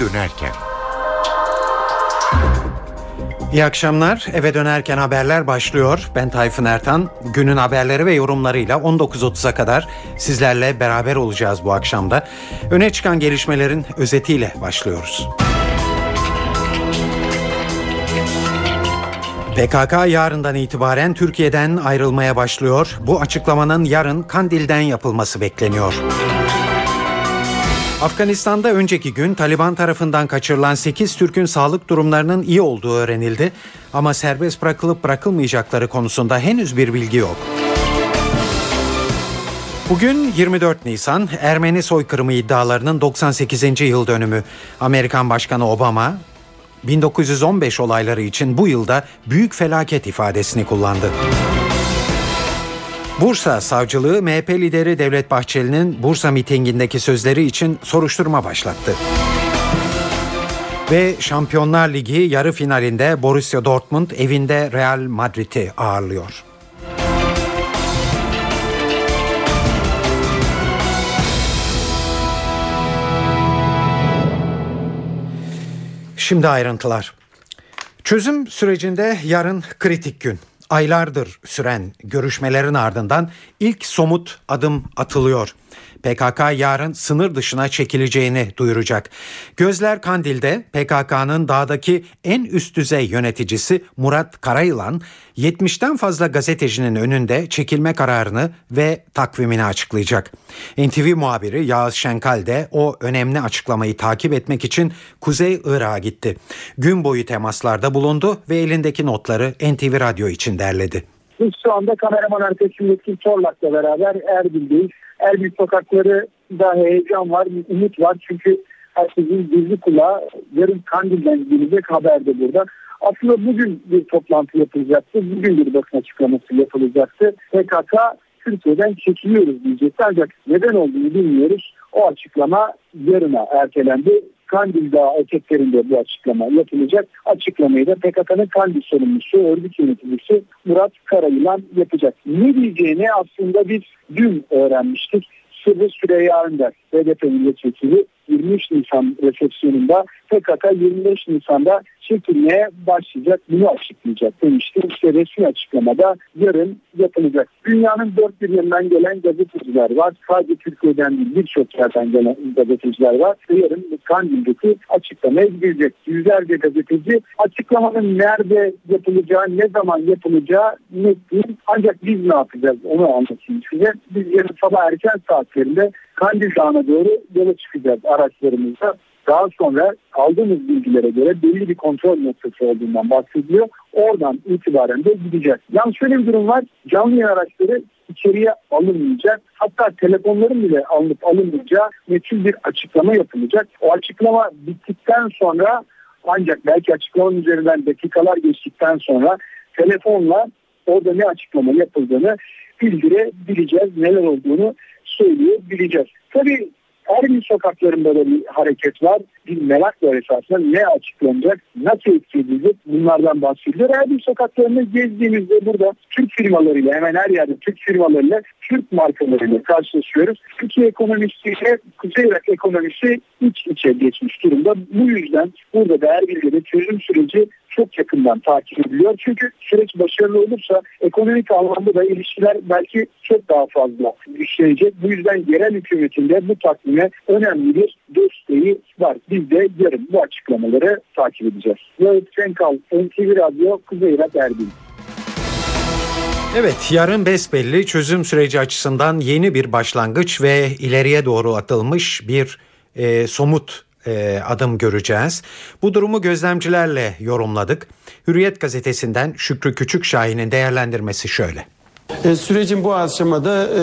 dönerken. İyi akşamlar. Eve dönerken haberler başlıyor. Ben Tayfun Ertan. Günün haberleri ve yorumlarıyla 19.30'a kadar sizlerle beraber olacağız bu akşamda. Öne çıkan gelişmelerin özetiyle başlıyoruz. PKK yarından itibaren Türkiye'den ayrılmaya başlıyor. Bu açıklamanın yarın Kandil'den yapılması bekleniyor. Afganistan'da önceki gün Taliban tarafından kaçırılan 8 Türk'ün sağlık durumlarının iyi olduğu öğrenildi ama serbest bırakılıp bırakılmayacakları konusunda henüz bir bilgi yok. Bugün 24 Nisan Ermeni soykırımı iddialarının 98. yıl dönümü. Amerikan Başkanı Obama 1915 olayları için bu yılda büyük felaket ifadesini kullandı. Bursa Savcılığı MHP lideri Devlet Bahçeli'nin Bursa mitingindeki sözleri için soruşturma başlattı. Ve Şampiyonlar Ligi yarı finalinde Borussia Dortmund evinde Real Madrid'i ağırlıyor. Şimdi ayrıntılar. Çözüm sürecinde yarın kritik gün aylardır süren görüşmelerin ardından ilk somut adım atılıyor. PKK yarın sınır dışına çekileceğini duyuracak. Gözler Kandil'de PKK'nın dağdaki en üst düzey yöneticisi Murat Karayılan 70'ten fazla gazetecinin önünde çekilme kararını ve takvimini açıklayacak. NTV muhabiri Yağız Şenkal de o önemli açıklamayı takip etmek için Kuzey Irak'a gitti. Gün boyu temaslarda bulundu ve elindeki notları NTV Radyo için derledi. Biz şu anda kameraman arkadaşım Çorlak'la beraber Erbil'deyiz. Erbil sokakları da heyecan var, umut var. Çünkü herkesin gizli kulağı yarın Kandil'den gelecek haber de burada. Aslında bugün bir toplantı yapılacaktı. Bugün bir basın açıklaması yapılacaktı. PKK Türkiye'den çekiliyoruz diyecekti. Ancak neden olduğunu bilmiyoruz. O açıklama yarına ertelendi. Kandil Dağı eteklerinde bu açıklama yapılacak. Açıklamayı da PKK'nın Kandil sorumlusu, örgüt yöneticisi Murat Karayılan yapacak. Ne diyeceğini aslında biz dün öğrenmiştik. Sırrı Süreyya Önder, BDP milletvekili 23 Nisan resepsiyonunda PKK 25 Nisan'da çekilmeye başlayacak bunu açıklayacak demişti. İşte resmi açıklamada yarın yapılacak. Dünyanın dört bir yanından gelen gazeteciler var. Sadece Türkiye'den değil birçok yerden gelen gazeteciler var. Ve yarın Kandil'deki açıklamaya gidilecek. Yüzlerce gazeteci açıklamanın nerede yapılacağı, ne zaman yapılacağı net değil. Ancak biz ne yapacağız onu anlatayım size. Biz yarın sabah erken saatlerinde Kandil Dağı'na doğru yola çıkacağız araçlarımızda. Daha sonra aldığımız bilgilere göre belli bir kontrol noktası olduğundan bahsediliyor. Oradan itibaren de gideceğiz. Yalnız şöyle bir durum var. Canlı yayın araçları içeriye alınmayacak. Hatta telefonların bile alınıp alınmayacağı meçhul bir açıklama yapılacak. O açıklama bittikten sonra ancak belki açıklamanın üzerinden dakikalar geçtikten sonra telefonla orada ne açıklama yapıldığını bildirebileceğiz. Neler olduğunu söyleyebileceğiz. Tabii Erbil sokaklarında da bir hareket var. Bir merak var esasında ne açıklanacak, nasıl etki edilecek bunlardan bahsediyor. Erbil sokaklarını gezdiğimizde burada Türk firmalarıyla hemen her yerde Türk firmalarıyla Türk markalarıyla karşılaşıyoruz. Türkiye ekonomisiyle Kuzey Irak ekonomisi iç içe geçmiş durumda. Bu yüzden burada da Erbil'de de çözüm süreci çok yakından takip ediliyor. Çünkü süreç başarılı olursa ekonomik anlamda da ilişkiler belki çok daha fazla güçlenecek. Bu yüzden yerel hükümetinde bu takvime önemli bir desteği var. Biz de yarın bu açıklamaları takip edeceğiz. Yağıt Senkal, NTV Radyo, Kuzey Irak Erbil. Evet yarın besbelli çözüm süreci açısından yeni bir başlangıç ve ileriye doğru atılmış bir e, somut e, adım göreceğiz. Bu durumu gözlemcilerle yorumladık. Hürriyet gazetesinden Şükrü Küçükşahin'in değerlendirmesi şöyle. E, sürecin bu aşamada e,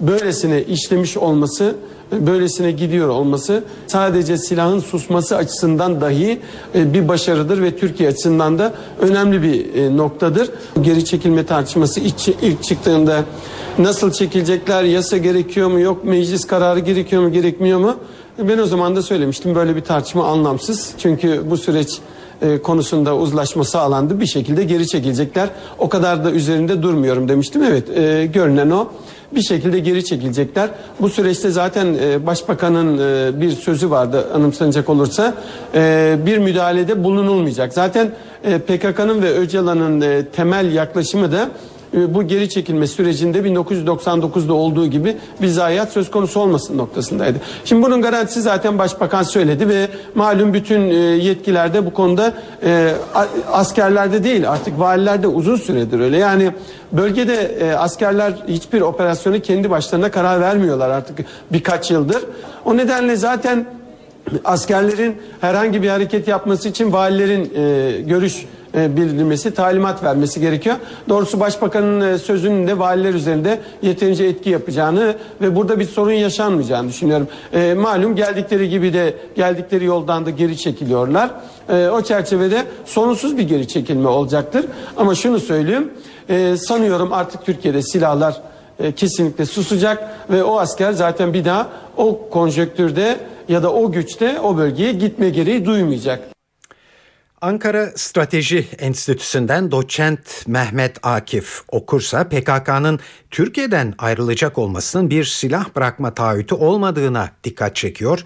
böylesine işlemiş olması böylesine gidiyor olması sadece silahın susması açısından dahi e, bir başarıdır ve Türkiye açısından da önemli bir e, noktadır. Geri çekilme tartışması ilk, çıktığında nasıl çekilecekler, yasa gerekiyor mu, yok meclis kararı gerekiyor mu, gerekmiyor mu? Ben o zaman da söylemiştim böyle bir tartışma anlamsız. Çünkü bu süreç e, konusunda uzlaşma sağlandı. Bir şekilde geri çekilecekler. O kadar da üzerinde durmuyorum demiştim. Evet e, görünen o bir şekilde geri çekilecekler. Bu süreçte zaten e, başbakanın e, bir sözü vardı anımsanacak olursa e, bir müdahalede bulunulmayacak. Zaten e, PKK'nın ve Öcalan'ın e, temel yaklaşımı da bu geri çekilme sürecinde 1999'da olduğu gibi bir zayiat söz konusu olmasın noktasındaydı. Şimdi bunun garantisi zaten başbakan söyledi ve malum bütün e, yetkilerde bu konuda e, askerlerde değil artık valilerde uzun süredir öyle. Yani bölgede askerler hiçbir operasyonu kendi başlarına karar vermiyorlar artık birkaç yıldır. O nedenle zaten askerlerin herhangi bir hareket yapması için valilerin görüş e, bildirmesi, talimat vermesi gerekiyor. Doğrusu başbakanın e, sözünün de valiler üzerinde yeterince etki yapacağını ve burada bir sorun yaşanmayacağını düşünüyorum. E, malum geldikleri gibi de geldikleri yoldan da geri çekiliyorlar. E, o çerçevede sorunsuz bir geri çekilme olacaktır. Ama şunu söyleyeyim, e, sanıyorum artık Türkiye'de silahlar e, kesinlikle susacak ve o asker zaten bir daha o konjöktürde ya da o güçte o bölgeye gitme gereği duymayacak. Ankara Strateji Enstitüsü'nden doçent Mehmet Akif okursa PKK'nın Türkiye'den ayrılacak olmasının bir silah bırakma taahhütü olmadığına dikkat çekiyor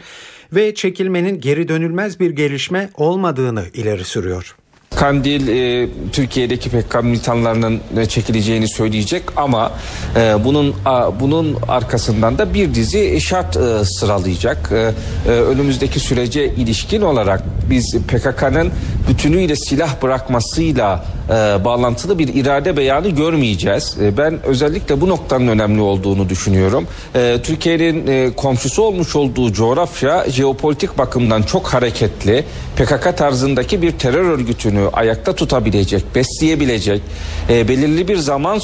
ve çekilmenin geri dönülmez bir gelişme olmadığını ileri sürüyor. Kandil e, Türkiye'deki PKK militanlarının e, çekileceğini söyleyecek ama e, bunun a, bunun arkasından da bir dizi şart e, sıralayacak. E, e, önümüzdeki sürece ilişkin olarak biz PKK'nın bütünüyle silah bırakmasıyla e, bağlantılı bir irade beyanı görmeyeceğiz. E, ben özellikle bu noktanın önemli olduğunu düşünüyorum. E, Türkiye'nin e, komşusu olmuş olduğu coğrafya jeopolitik bakımdan çok hareketli. PKK tarzındaki bir terör örgütünü ayakta tutabilecek, besleyebilecek, e, belirli bir zaman e,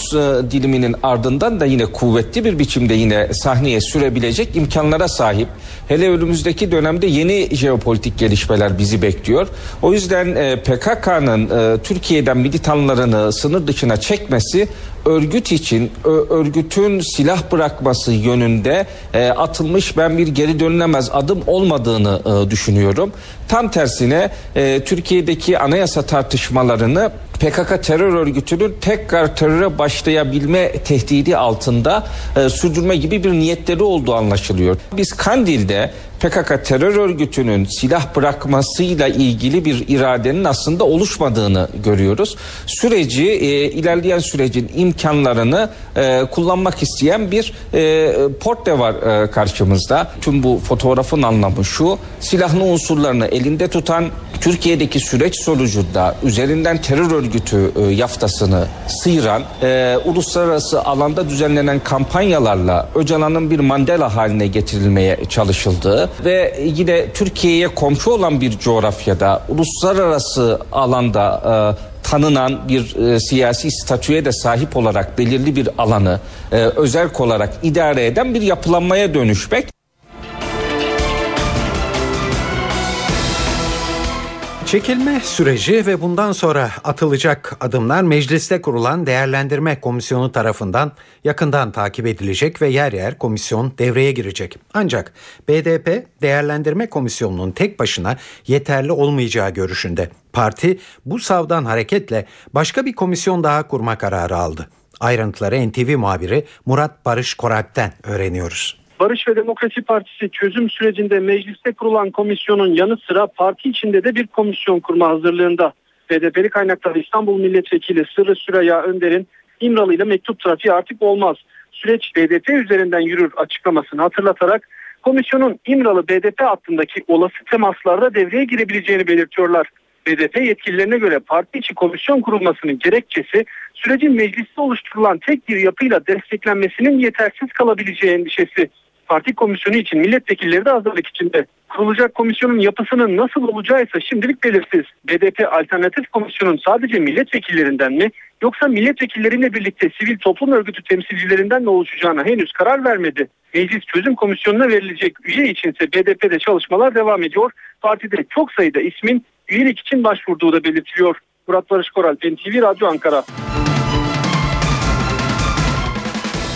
diliminin ardından da yine kuvvetli bir biçimde yine sahneye sürebilecek imkanlara sahip. Hele önümüzdeki dönemde yeni jeopolitik gelişmeler bizi bekliyor. O yüzden e, PKK'nın e, Türkiye'den militanlarını sınır dışına çekmesi örgüt için örgütün silah bırakması yönünde e, atılmış ben bir geri dönülemez adım olmadığını e, düşünüyorum. Tam tersine e, Türkiye'deki anayasa tartışmalarını PKK terör örgütünün tekrar teröre başlayabilme tehdidi altında e, sürdürme gibi bir niyetleri olduğu anlaşılıyor. Biz Kandil'de PKK terör örgütünün silah bırakmasıyla ilgili bir iradenin aslında oluşmadığını görüyoruz. Süreci e, ilerleyen sürecin imkanlarını e, kullanmak isteyen bir e, portre var e, karşımızda. Tüm bu fotoğrafın anlamı şu. Silahlı unsurlarını elinde tutan Türkiye'deki süreç sonucunda üzerinden terör örgütü e, yaftasını sıyıran e, uluslararası alanda düzenlenen kampanyalarla Öcalan'ın bir Mandela haline getirilmeye çalışıldığı ve yine Türkiye'ye komşu olan bir coğrafyada uluslararası alanda e, tanınan bir e, siyasi statüye de sahip olarak belirli bir alanı e, özel olarak idare eden bir yapılanmaya dönüşmek Çekilme süreci ve bundan sonra atılacak adımlar mecliste kurulan değerlendirme komisyonu tarafından yakından takip edilecek ve yer yer komisyon devreye girecek. Ancak BDP değerlendirme komisyonunun tek başına yeterli olmayacağı görüşünde. Parti bu savdan hareketle başka bir komisyon daha kurma kararı aldı. Ayrıntıları NTV muhabiri Murat Barış Koralp'ten öğreniyoruz. Barış ve Demokrasi Partisi çözüm sürecinde mecliste kurulan komisyonun yanı sıra parti içinde de bir komisyon kurma hazırlığında. BDP'li kaynakları İstanbul Milletvekili Sırrı Süreyya Önder'in İmralı ile mektup trafiği artık olmaz. Süreç BDP üzerinden yürür açıklamasını hatırlatarak komisyonun İmralı BDP hattındaki olası temaslarda devreye girebileceğini belirtiyorlar. BDP yetkililerine göre parti içi komisyon kurulmasının gerekçesi sürecin mecliste oluşturulan tek bir yapıyla desteklenmesinin yetersiz kalabileceği endişesi parti komisyonu için milletvekilleri de hazırlık içinde. Kurulacak komisyonun yapısının nasıl olacağı ise şimdilik belirsiz. BDP alternatif komisyonun sadece milletvekillerinden mi yoksa milletvekilleriyle birlikte sivil toplum örgütü temsilcilerinden mi oluşacağına henüz karar vermedi. Meclis çözüm komisyonuna verilecek üye içinse BDP'de çalışmalar devam ediyor. Partide çok sayıda ismin üyelik için başvurduğu da belirtiliyor. Murat Barış Koral, NTV Radyo Ankara.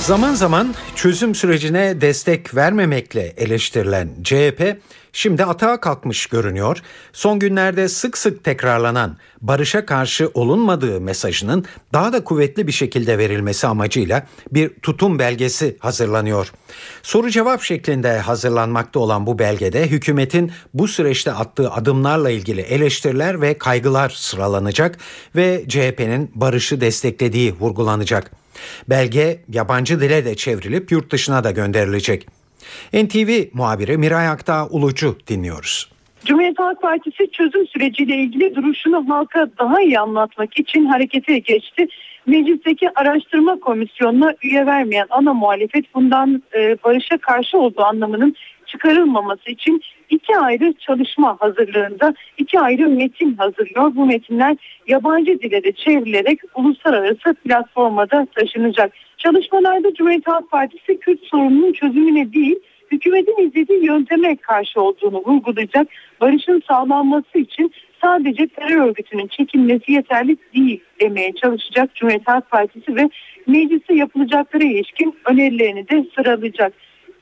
Zaman zaman Çözüm sürecine destek vermemekle eleştirilen CHP şimdi atağa kalkmış görünüyor. Son günlerde sık sık tekrarlanan barışa karşı olunmadığı mesajının daha da kuvvetli bir şekilde verilmesi amacıyla bir tutum belgesi hazırlanıyor. Soru cevap şeklinde hazırlanmakta olan bu belgede hükümetin bu süreçte attığı adımlarla ilgili eleştiriler ve kaygılar sıralanacak ve CHP'nin barışı desteklediği vurgulanacak. Belge yabancı dile de çevrilip yurt dışına da gönderilecek. NTV muhabiri Miray Aktağ Ulucu dinliyoruz. Cumhuriyet Halk Partisi çözüm süreciyle ilgili duruşunu halka daha iyi anlatmak için harekete geçti. Meclisteki araştırma komisyonuna üye vermeyen ana muhalefet bundan e, barışa karşı olduğu anlamının çıkarılmaması için iki ayrı çalışma hazırlığında iki ayrı metin hazırlıyor. Bu metinler yabancı dile de çevrilerek uluslararası platforma da taşınacak. Çalışmalarda Cumhuriyet Halk Partisi Kürt sorununun çözümüne değil hükümetin izlediği yönteme karşı olduğunu vurgulayacak. Barışın sağlanması için sadece terör örgütünün çekilmesi yeterli değil demeye çalışacak Cumhuriyet Halk Partisi ve meclise yapılacaklara ilişkin önerilerini de sıralayacak.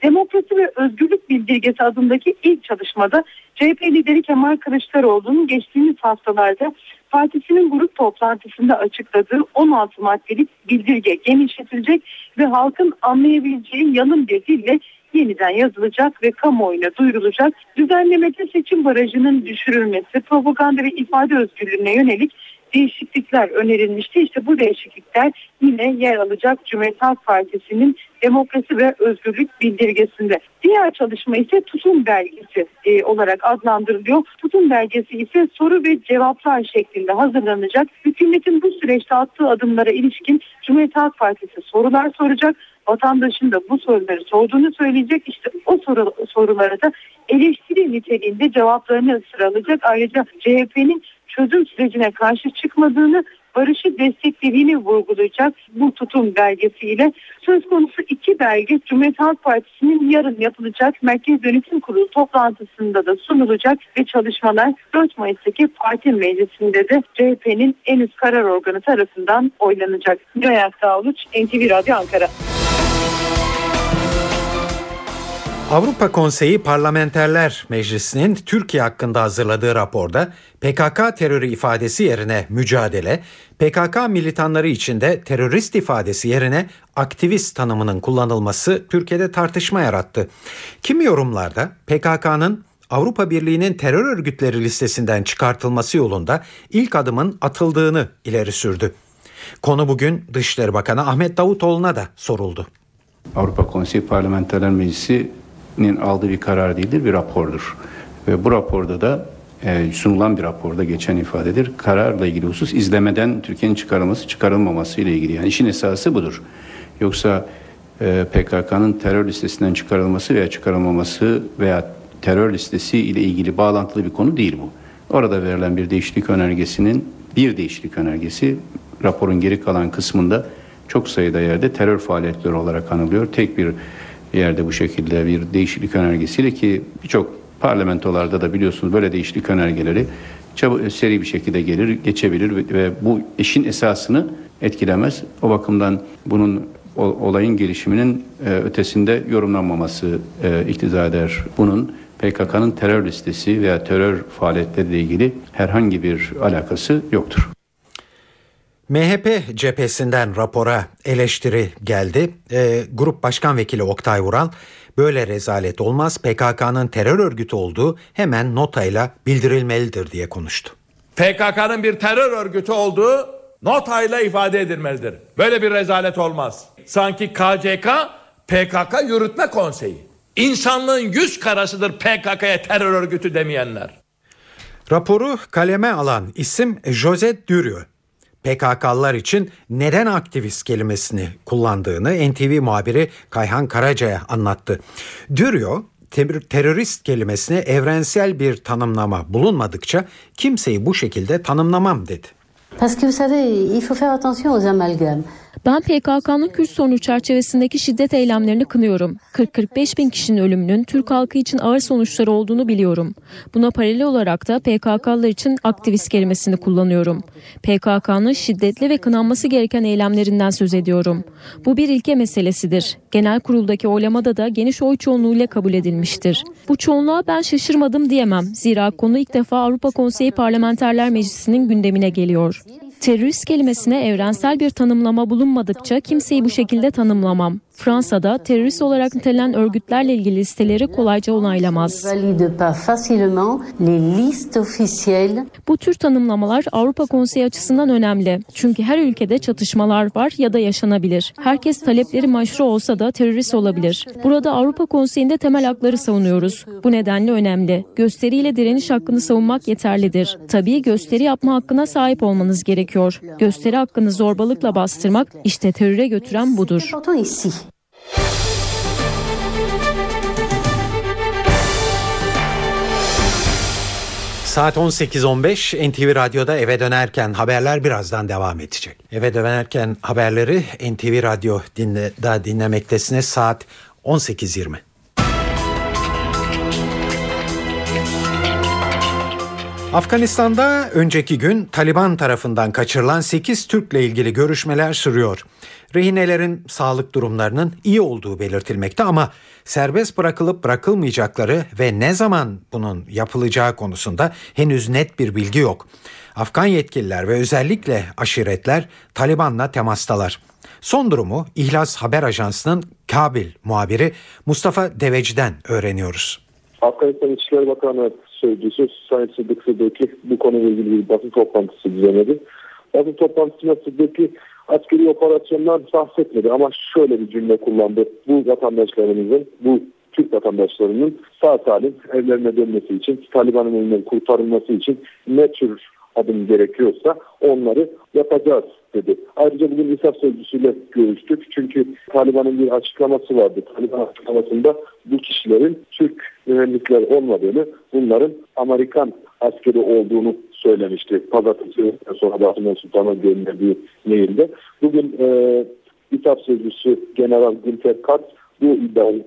Demokrasi ve Özgürlük Bildirgesi adındaki ilk çalışmada CHP lideri Kemal Kılıçdaroğlu'nun geçtiğimiz haftalarda partisinin grup toplantısında açıkladığı 16 maddelik bildirge genişletilecek ve halkın anlayabileceği yalın bir dille yeniden yazılacak ve kamuoyuna duyurulacak. Düzenlemede seçim barajının düşürülmesi, propaganda ve ifade özgürlüğüne yönelik değişiklikler önerilmişti. İşte bu değişiklikler yine yer alacak Cumhuriyet Halk Partisi'nin demokrasi ve özgürlük bildirgesinde. Diğer çalışma ise tutum belgesi e, olarak adlandırılıyor. Tutum belgesi ise soru ve cevaplar şeklinde hazırlanacak. Hükümetin bu süreçte attığı adımlara ilişkin Cumhuriyet Halk Partisi sorular soracak vatandaşın da bu soruları sorduğunu söyleyecek. İşte o soru, sorulara da eleştiri niteliğinde cevaplarını sıralayacak. Ayrıca CHP'nin çözüm sürecine karşı çıkmadığını barışı desteklediğini vurgulayacak bu tutum belgesiyle. Söz konusu iki belge Cumhuriyet Halk Partisi'nin yarın yapılacak Merkez Yönetim Kurulu toplantısında da sunulacak ve çalışmalar 4 Mayıs'taki parti meclisinde de CHP'nin en üst karar organı tarafından oylanacak. Miray Akdağlıç, NTV Radyo Ankara. Avrupa Konseyi Parlamenterler Meclisi'nin Türkiye hakkında hazırladığı raporda PKK terörü ifadesi yerine mücadele, PKK militanları içinde terörist ifadesi yerine aktivist tanımının kullanılması Türkiye'de tartışma yarattı. Kimi yorumlarda PKK'nın Avrupa Birliği'nin terör örgütleri listesinden çıkartılması yolunda ilk adımın atıldığını ileri sürdü. Konu bugün Dışişleri Bakanı Ahmet Davutoğlu'na da soruldu. Avrupa Konseyi Parlamenterler Meclisi aldığı bir karar değildir, bir rapordur. Ve bu raporda da e, sunulan bir raporda geçen ifadedir. Kararla ilgili husus izlemeden Türkiye'nin çıkarılması, çıkarılmaması ile ilgili. Yani işin esası budur. Yoksa e, PKK'nın terör listesinden çıkarılması veya çıkarılmaması veya terör listesi ile ilgili bağlantılı bir konu değil bu. Orada verilen bir değişiklik önergesinin bir değişiklik önergesi raporun geri kalan kısmında çok sayıda yerde terör faaliyetleri olarak anılıyor. Tek bir yerde bu şekilde bir değişiklik önergesiyle ki birçok parlamentolarda da biliyorsunuz böyle değişiklik önergeleri çabuk, seri bir şekilde gelir, geçebilir ve bu işin esasını etkilemez. O bakımdan bunun olayın gelişiminin e, ötesinde yorumlanmaması e, iktiza eder. Bunun PKK'nın terör listesi veya terör faaliyetleriyle ilgili herhangi bir alakası yoktur. MHP cephesinden rapora eleştiri geldi. E, Grup Başkan Vekili Oktay Vural böyle rezalet olmaz PKK'nın terör örgütü olduğu hemen notayla bildirilmelidir diye konuştu. PKK'nın bir terör örgütü olduğu notayla ifade edilmelidir. Böyle bir rezalet olmaz. Sanki KCK PKK Yürütme Konseyi. İnsanlığın yüz karasıdır PKK'ya terör örgütü demeyenler. Raporu kaleme alan isim Josette Dürüyor. PKK'lılar için neden aktivist kelimesini kullandığını NTV muhabiri Kayhan Karaca'ya anlattı. Dürüyor, terörist kelimesine evrensel bir tanımlama bulunmadıkça kimseyi bu şekilde tanımlamam dedi. Parce que vous savez, il faut faire attention aux amalgames. Ben PKK'nın Kürt sorunu çerçevesindeki şiddet eylemlerini kınıyorum. 40-45 bin kişinin ölümünün Türk halkı için ağır sonuçları olduğunu biliyorum. Buna paralel olarak da PKK'lılar için aktivist kelimesini kullanıyorum. PKK'nın şiddetli ve kınanması gereken eylemlerinden söz ediyorum. Bu bir ilke meselesidir. Genel kuruldaki oylamada da geniş oy çoğunluğuyla kabul edilmiştir. Bu çoğunluğa ben şaşırmadım diyemem. Zira konu ilk defa Avrupa Konseyi Parlamenterler Meclisi'nin gündemine geliyor. Terörist kelimesine evrensel bir tanımlama bulunmadıkça kimseyi bu şekilde tanımlamam. Fransa'da terörist olarak nitelenen örgütlerle ilgili listeleri kolayca onaylamaz. Bu tür tanımlamalar Avrupa Konseyi açısından önemli. Çünkü her ülkede çatışmalar var ya da yaşanabilir. Herkes talepleri maşru olsa da terörist olabilir. Burada Avrupa Konseyi'nde temel hakları savunuyoruz. Bu nedenle önemli. Gösteriyle direniş hakkını savunmak yeterlidir. Tabii gösteri yapma hakkına sahip olmanız gerekiyor. Gösteri hakkını zorbalıkla bastırmak işte teröre götüren budur. Saat 18.15 NTV Radyo'da eve dönerken haberler birazdan devam edecek. Eve dönerken haberleri NTV Radyo dinle, da dinlemektesiniz saat 18.20. Afganistan'da önceki gün Taliban tarafından kaçırılan 8 Türk'le ilgili görüşmeler sürüyor. Rehinelerin sağlık durumlarının iyi olduğu belirtilmekte ama serbest bırakılıp bırakılmayacakları ve ne zaman bunun yapılacağı konusunda henüz net bir bilgi yok. Afgan yetkililer ve özellikle aşiretler Taliban'la temastalar. Son durumu İhlas Haber Ajansı'nın Kabil muhabiri Mustafa Deveci'den öğreniyoruz. Afganistan İçişleri Bakanı Sözcüsü Sayın Sıddık Sıddıki bu konuyla ilgili bir basın toplantısı düzenledi. Basın toplantısında Sıddıki askeri operasyonlar bahsetmedi ama şöyle bir cümle kullandı. Bu vatandaşlarımızın, bu Türk vatandaşlarının sağ salim evlerine dönmesi için, Taliban'ın elinden kurtarılması için ne tür adım gerekiyorsa onları yapacağız dedi. Ayrıca bugün İSAF Sözcüsü'yle görüştük. Çünkü Taliban'ın bir açıklaması vardı. Taliban açıklamasında bu kişilerin Türk mühendisler olmadığını, bunların Amerikan askeri olduğunu söylemişti. Pazartesi sonra da Ahmet Sultan'a gönderdiği mailde. Bugün e, İSAF Sözcüsü General Günter Katz bu iddiayı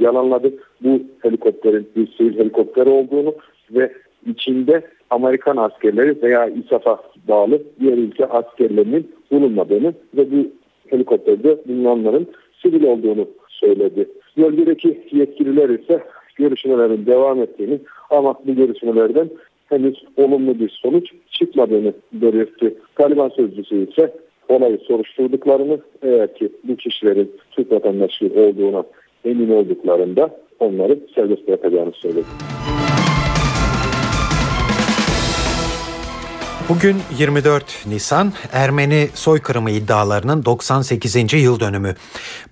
yalanladı. Bu helikopterin bir sivil helikopter olduğunu ve içinde Amerikan askerleri veya İSAF'a bağlı diğer ülke askerlerinin bulunmadığını ve bu helikopterde bulunanların sivil olduğunu söyledi. Bölgedeki yetkililer ise görüşmelerin devam ettiğini ama bu görüşmelerden henüz olumlu bir sonuç çıkmadığını belirtti. Taliban sözcüsü ise olayı soruşturduklarını eğer ki bu kişilerin Türk vatandaşı olduğuna emin olduklarında onları serbest bırakacağını söyledi. Bugün 24 Nisan Ermeni soykırımı iddialarının 98. yıl dönümü.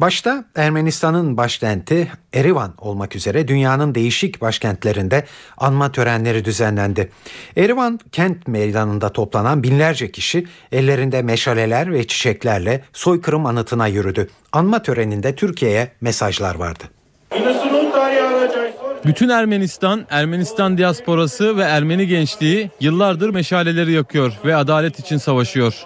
Başta Ermenistan'ın başkenti Erivan olmak üzere dünyanın değişik başkentlerinde anma törenleri düzenlendi. Erivan kent meydanında toplanan binlerce kişi ellerinde meşaleler ve çiçeklerle soykırım anıtına yürüdü. Anma töreninde Türkiye'ye mesajlar vardı. Bütün Ermenistan, Ermenistan diasporası ve Ermeni gençliği yıllardır meşaleleri yakıyor ve adalet için savaşıyor.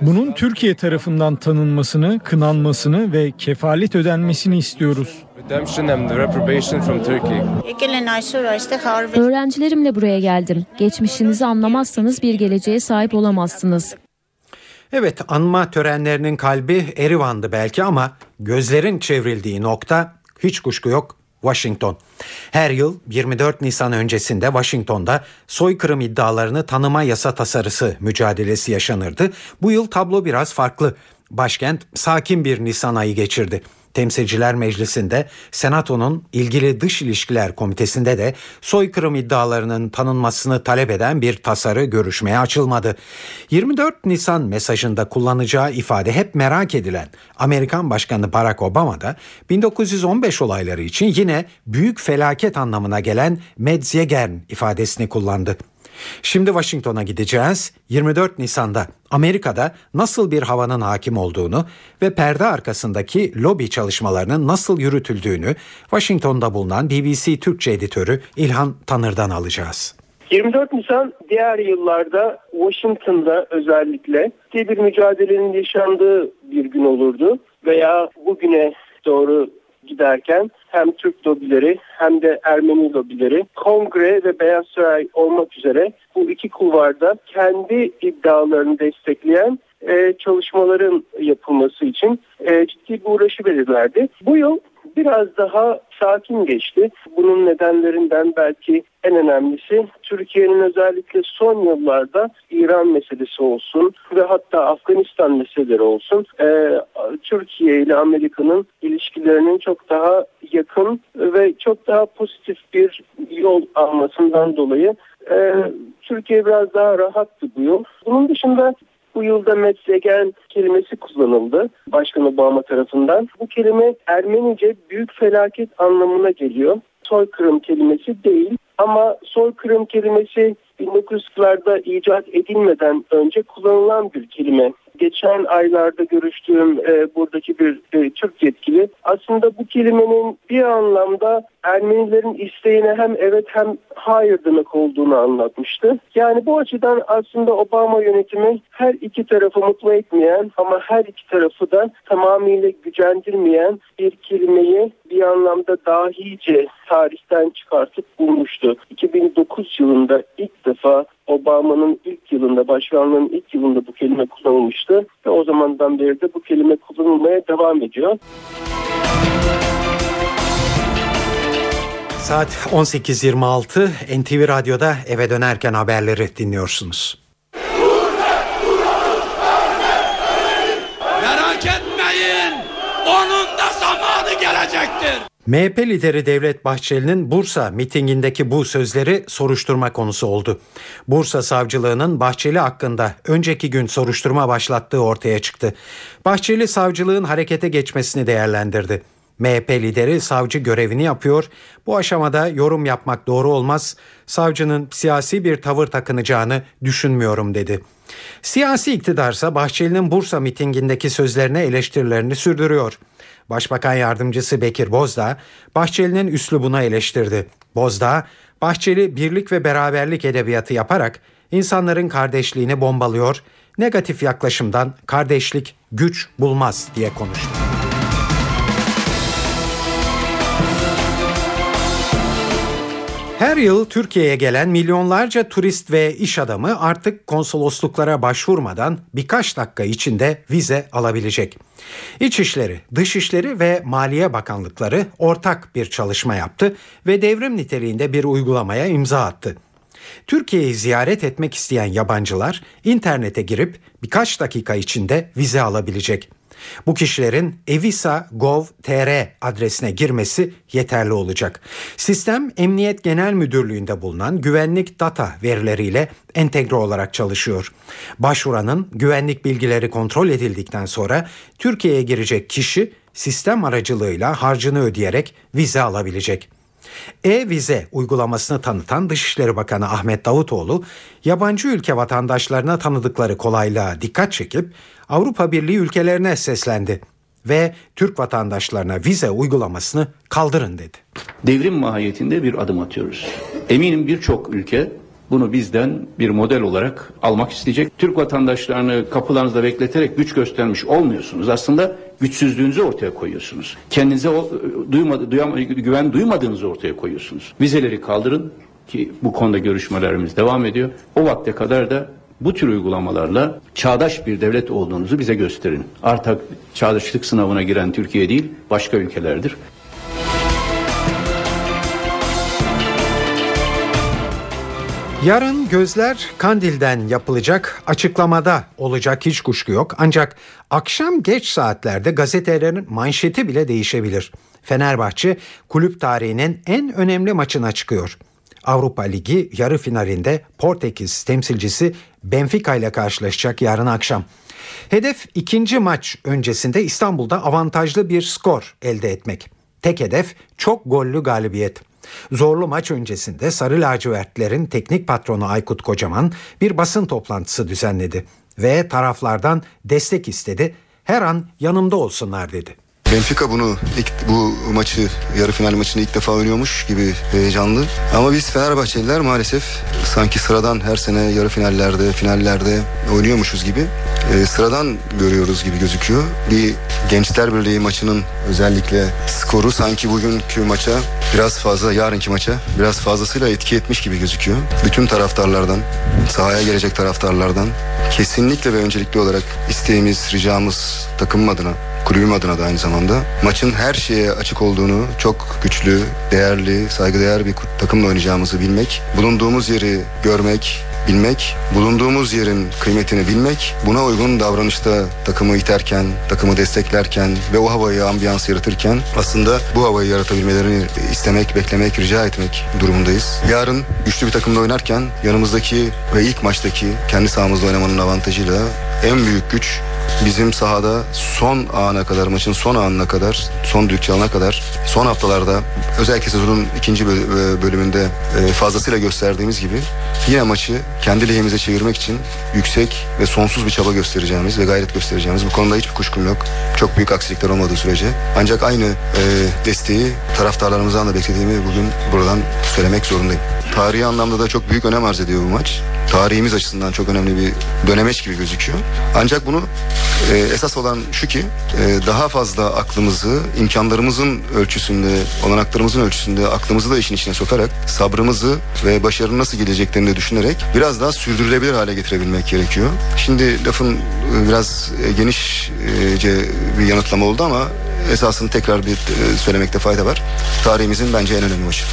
Bunun Türkiye tarafından tanınmasını, kınanmasını ve kefalet ödenmesini istiyoruz. Öğrencilerimle buraya geldim. Geçmişinizi anlamazsanız bir geleceğe sahip olamazsınız. Evet anma törenlerinin kalbi Erivan'dı belki ama gözlerin çevrildiği nokta hiç kuşku yok Washington. Her yıl 24 Nisan öncesinde Washington'da soykırım iddialarını tanıma yasa tasarısı mücadelesi yaşanırdı. Bu yıl tablo biraz farklı. Başkent sakin bir Nisan ayı geçirdi. Temsilciler Meclisi'nde, Senato'nun ilgili Dış İlişkiler Komitesi'nde de soykırım iddialarının tanınmasını talep eden bir tasarı görüşmeye açılmadı. 24 Nisan mesajında kullanacağı ifade hep merak edilen Amerikan Başkanı Barack Obama da 1915 olayları için yine büyük felaket anlamına gelen Medzjegern ifadesini kullandı. Şimdi Washington'a gideceğiz. 24 Nisan'da Amerika'da nasıl bir havanın hakim olduğunu ve perde arkasındaki lobi çalışmalarının nasıl yürütüldüğünü Washington'da bulunan BBC Türkçe editörü İlhan Tanır'dan alacağız. 24 Nisan diğer yıllarda Washington'da özellikle bir mücadelenin yaşandığı bir gün olurdu veya bugüne doğru giderken hem Türk lobileri hem de Ermeni lobileri Kongre ve Beyaz Saray olmak üzere bu iki kulvarda kendi iddialarını destekleyen e, çalışmaların yapılması için e, ciddi bir uğraşı verirlerdi. Bu yıl biraz daha sakin geçti. Bunun nedenlerinden belki en önemlisi Türkiye'nin özellikle son yıllarda İran meselesi olsun ve hatta Afganistan meseleleri olsun e, Türkiye ile Amerika'nın ilişkilerinin çok daha yakın ve çok daha pozitif bir yol almasından dolayı Türkiye biraz daha rahattı bu yıl. Bunun dışında bu yılda Metzegen kelimesi kullanıldı Başkan Obama tarafından. Bu kelime Ermenice büyük felaket anlamına geliyor. Soykırım kelimesi değil ama soykırım kelimesi 1900'larda icat edilmeden önce kullanılan bir kelime. Geçen aylarda görüştüğüm e, buradaki bir e, Türk yetkili aslında bu kelimenin bir anlamda Ermenilerin isteğine hem evet hem hayır demek olduğunu anlatmıştı. Yani bu açıdan aslında Obama yönetimi her iki tarafı mutlu etmeyen ama her iki tarafı da tamamıyla gücendirmeyen bir kelimeyi bir anlamda dahice tarihten çıkartıp bulmuştu. 2009 yılında ilk defa Obama'nın ilk yılında, başkanlığının ilk yılında bu kelime kullanılmıştı ve o zamandan beri de bu kelime kullanılmaya devam ediyor. Saat 18.26 NTV Radyo'da eve dönerken haberleri dinliyorsunuz. Merak etmeyin, onun da zamanı gelecektir. MHP lideri Devlet Bahçeli'nin Bursa mitingindeki bu sözleri soruşturma konusu oldu. Bursa savcılığının Bahçeli hakkında önceki gün soruşturma başlattığı ortaya çıktı. Bahçeli savcılığın harekete geçmesini değerlendirdi. MHP lideri savcı görevini yapıyor. Bu aşamada yorum yapmak doğru olmaz. Savcının siyasi bir tavır takınacağını düşünmüyorum dedi. Siyasi iktidarsa Bahçeli'nin Bursa mitingindeki sözlerine eleştirilerini sürdürüyor. Başbakan yardımcısı Bekir Bozdağ, Bahçeli'nin üslubuna eleştirdi. Bozdağ, Bahçeli birlik ve beraberlik edebiyatı yaparak insanların kardeşliğini bombalıyor, negatif yaklaşımdan kardeşlik güç bulmaz diye konuştu. Her yıl Türkiye'ye gelen milyonlarca turist ve iş adamı artık konsolosluklara başvurmadan birkaç dakika içinde vize alabilecek. İçişleri, Dışişleri ve Maliye Bakanlıkları ortak bir çalışma yaptı ve devrim niteliğinde bir uygulamaya imza attı. Türkiye'yi ziyaret etmek isteyen yabancılar internete girip birkaç dakika içinde vize alabilecek. Bu kişilerin evisa.gov.tr adresine girmesi yeterli olacak. Sistem Emniyet Genel Müdürlüğü'nde bulunan güvenlik data verileriyle entegre olarak çalışıyor. Başvuranın güvenlik bilgileri kontrol edildikten sonra Türkiye'ye girecek kişi sistem aracılığıyla harcını ödeyerek vize alabilecek. E-vize uygulamasını tanıtan Dışişleri Bakanı Ahmet Davutoğlu, yabancı ülke vatandaşlarına tanıdıkları kolaylığa dikkat çekip Avrupa Birliği ülkelerine seslendi ve Türk vatandaşlarına vize uygulamasını kaldırın dedi. Devrim mahiyetinde bir adım atıyoruz. Eminim birçok ülke bunu bizden bir model olarak almak isteyecek. Türk vatandaşlarını kapılarınızda bekleterek güç göstermiş olmuyorsunuz. Aslında güçsüzlüğünüzü ortaya koyuyorsunuz. Kendinize o, duymadı, duyam, güven duymadığınızı ortaya koyuyorsunuz. Vizeleri kaldırın ki bu konuda görüşmelerimiz devam ediyor. O vakte kadar da bu tür uygulamalarla çağdaş bir devlet olduğunuzu bize gösterin. Artık çağdaşlık sınavına giren Türkiye değil, başka ülkelerdir. Yarın gözler Kandil'den yapılacak açıklamada olacak hiç kuşku yok. Ancak akşam geç saatlerde gazetelerin manşeti bile değişebilir. Fenerbahçe kulüp tarihinin en önemli maçına çıkıyor. Avrupa Ligi yarı finalinde Portekiz temsilcisi Benfica ile karşılaşacak yarın akşam. Hedef ikinci maç öncesinde İstanbul'da avantajlı bir skor elde etmek. Tek hedef çok gollü galibiyet. Zorlu maç öncesinde Sarı Lacivertlerin teknik patronu Aykut Kocaman bir basın toplantısı düzenledi ve taraflardan destek istedi. Her an yanımda olsunlar dedi. Benfica bunu ilk, bu maçı yarı final maçını ilk defa oynuyormuş gibi heyecanlı. Ama biz Fenerbahçeliler maalesef sanki sıradan her sene yarı finallerde, finallerde oynuyormuşuz gibi e, sıradan görüyoruz gibi gözüküyor. Bir Gençler Birliği maçının özellikle skoru sanki bugünkü maça biraz fazla yarınki maça biraz fazlasıyla etki etmiş gibi gözüküyor. Bütün taraftarlardan, sahaya gelecek taraftarlardan kesinlikle ve öncelikli olarak isteğimiz, ricamız takımım adına kulübüm adına da aynı zamanda maçın her şeye açık olduğunu çok güçlü, değerli, saygıdeğer bir takımla oynayacağımızı bilmek, bulunduğumuz yeri görmek, bilmek, bulunduğumuz yerin kıymetini bilmek, buna uygun davranışta takımı iterken, takımı desteklerken ve o havayı, ambiyans yaratırken aslında bu havayı yaratabilmelerini istemek, beklemek, rica etmek durumundayız. Yarın güçlü bir takımla oynarken yanımızdaki ve ilk maçtaki kendi sahamızda oynamanın avantajıyla en büyük güç bizim sahada son ana kadar maçın son anına kadar son düdük çalana kadar son haftalarda özellikle sezonun ikinci bölümünde fazlasıyla gösterdiğimiz gibi yine maçı kendi lehimize çevirmek için yüksek ve sonsuz bir çaba göstereceğimiz ve gayret göstereceğimiz bu konuda hiçbir kuşkum yok. Çok büyük aksilikler olmadığı sürece. Ancak aynı e, desteği taraftarlarımızdan da beklediğimi bugün buradan söylemek zorundayım. Tarihi anlamda da çok büyük önem arz ediyor bu maç. Tarihimiz açısından çok önemli bir dönemeç gibi gözüküyor. Ancak bunu e, esas olan şu ki e, daha fazla aklımızı imkanlarımızın ölçüsünde, olanaklarımızın ölçüsünde aklımızı da işin içine sokarak sabrımızı ve başarının nasıl geleceklerini düşünerek biraz daha sürdürülebilir hale getirebilmek gerekiyor. Şimdi lafın e, biraz e, genişce bir yanıtlama oldu ama esasını tekrar bir e, söylemekte fayda var. Tarihimizin bence en önemli maçı.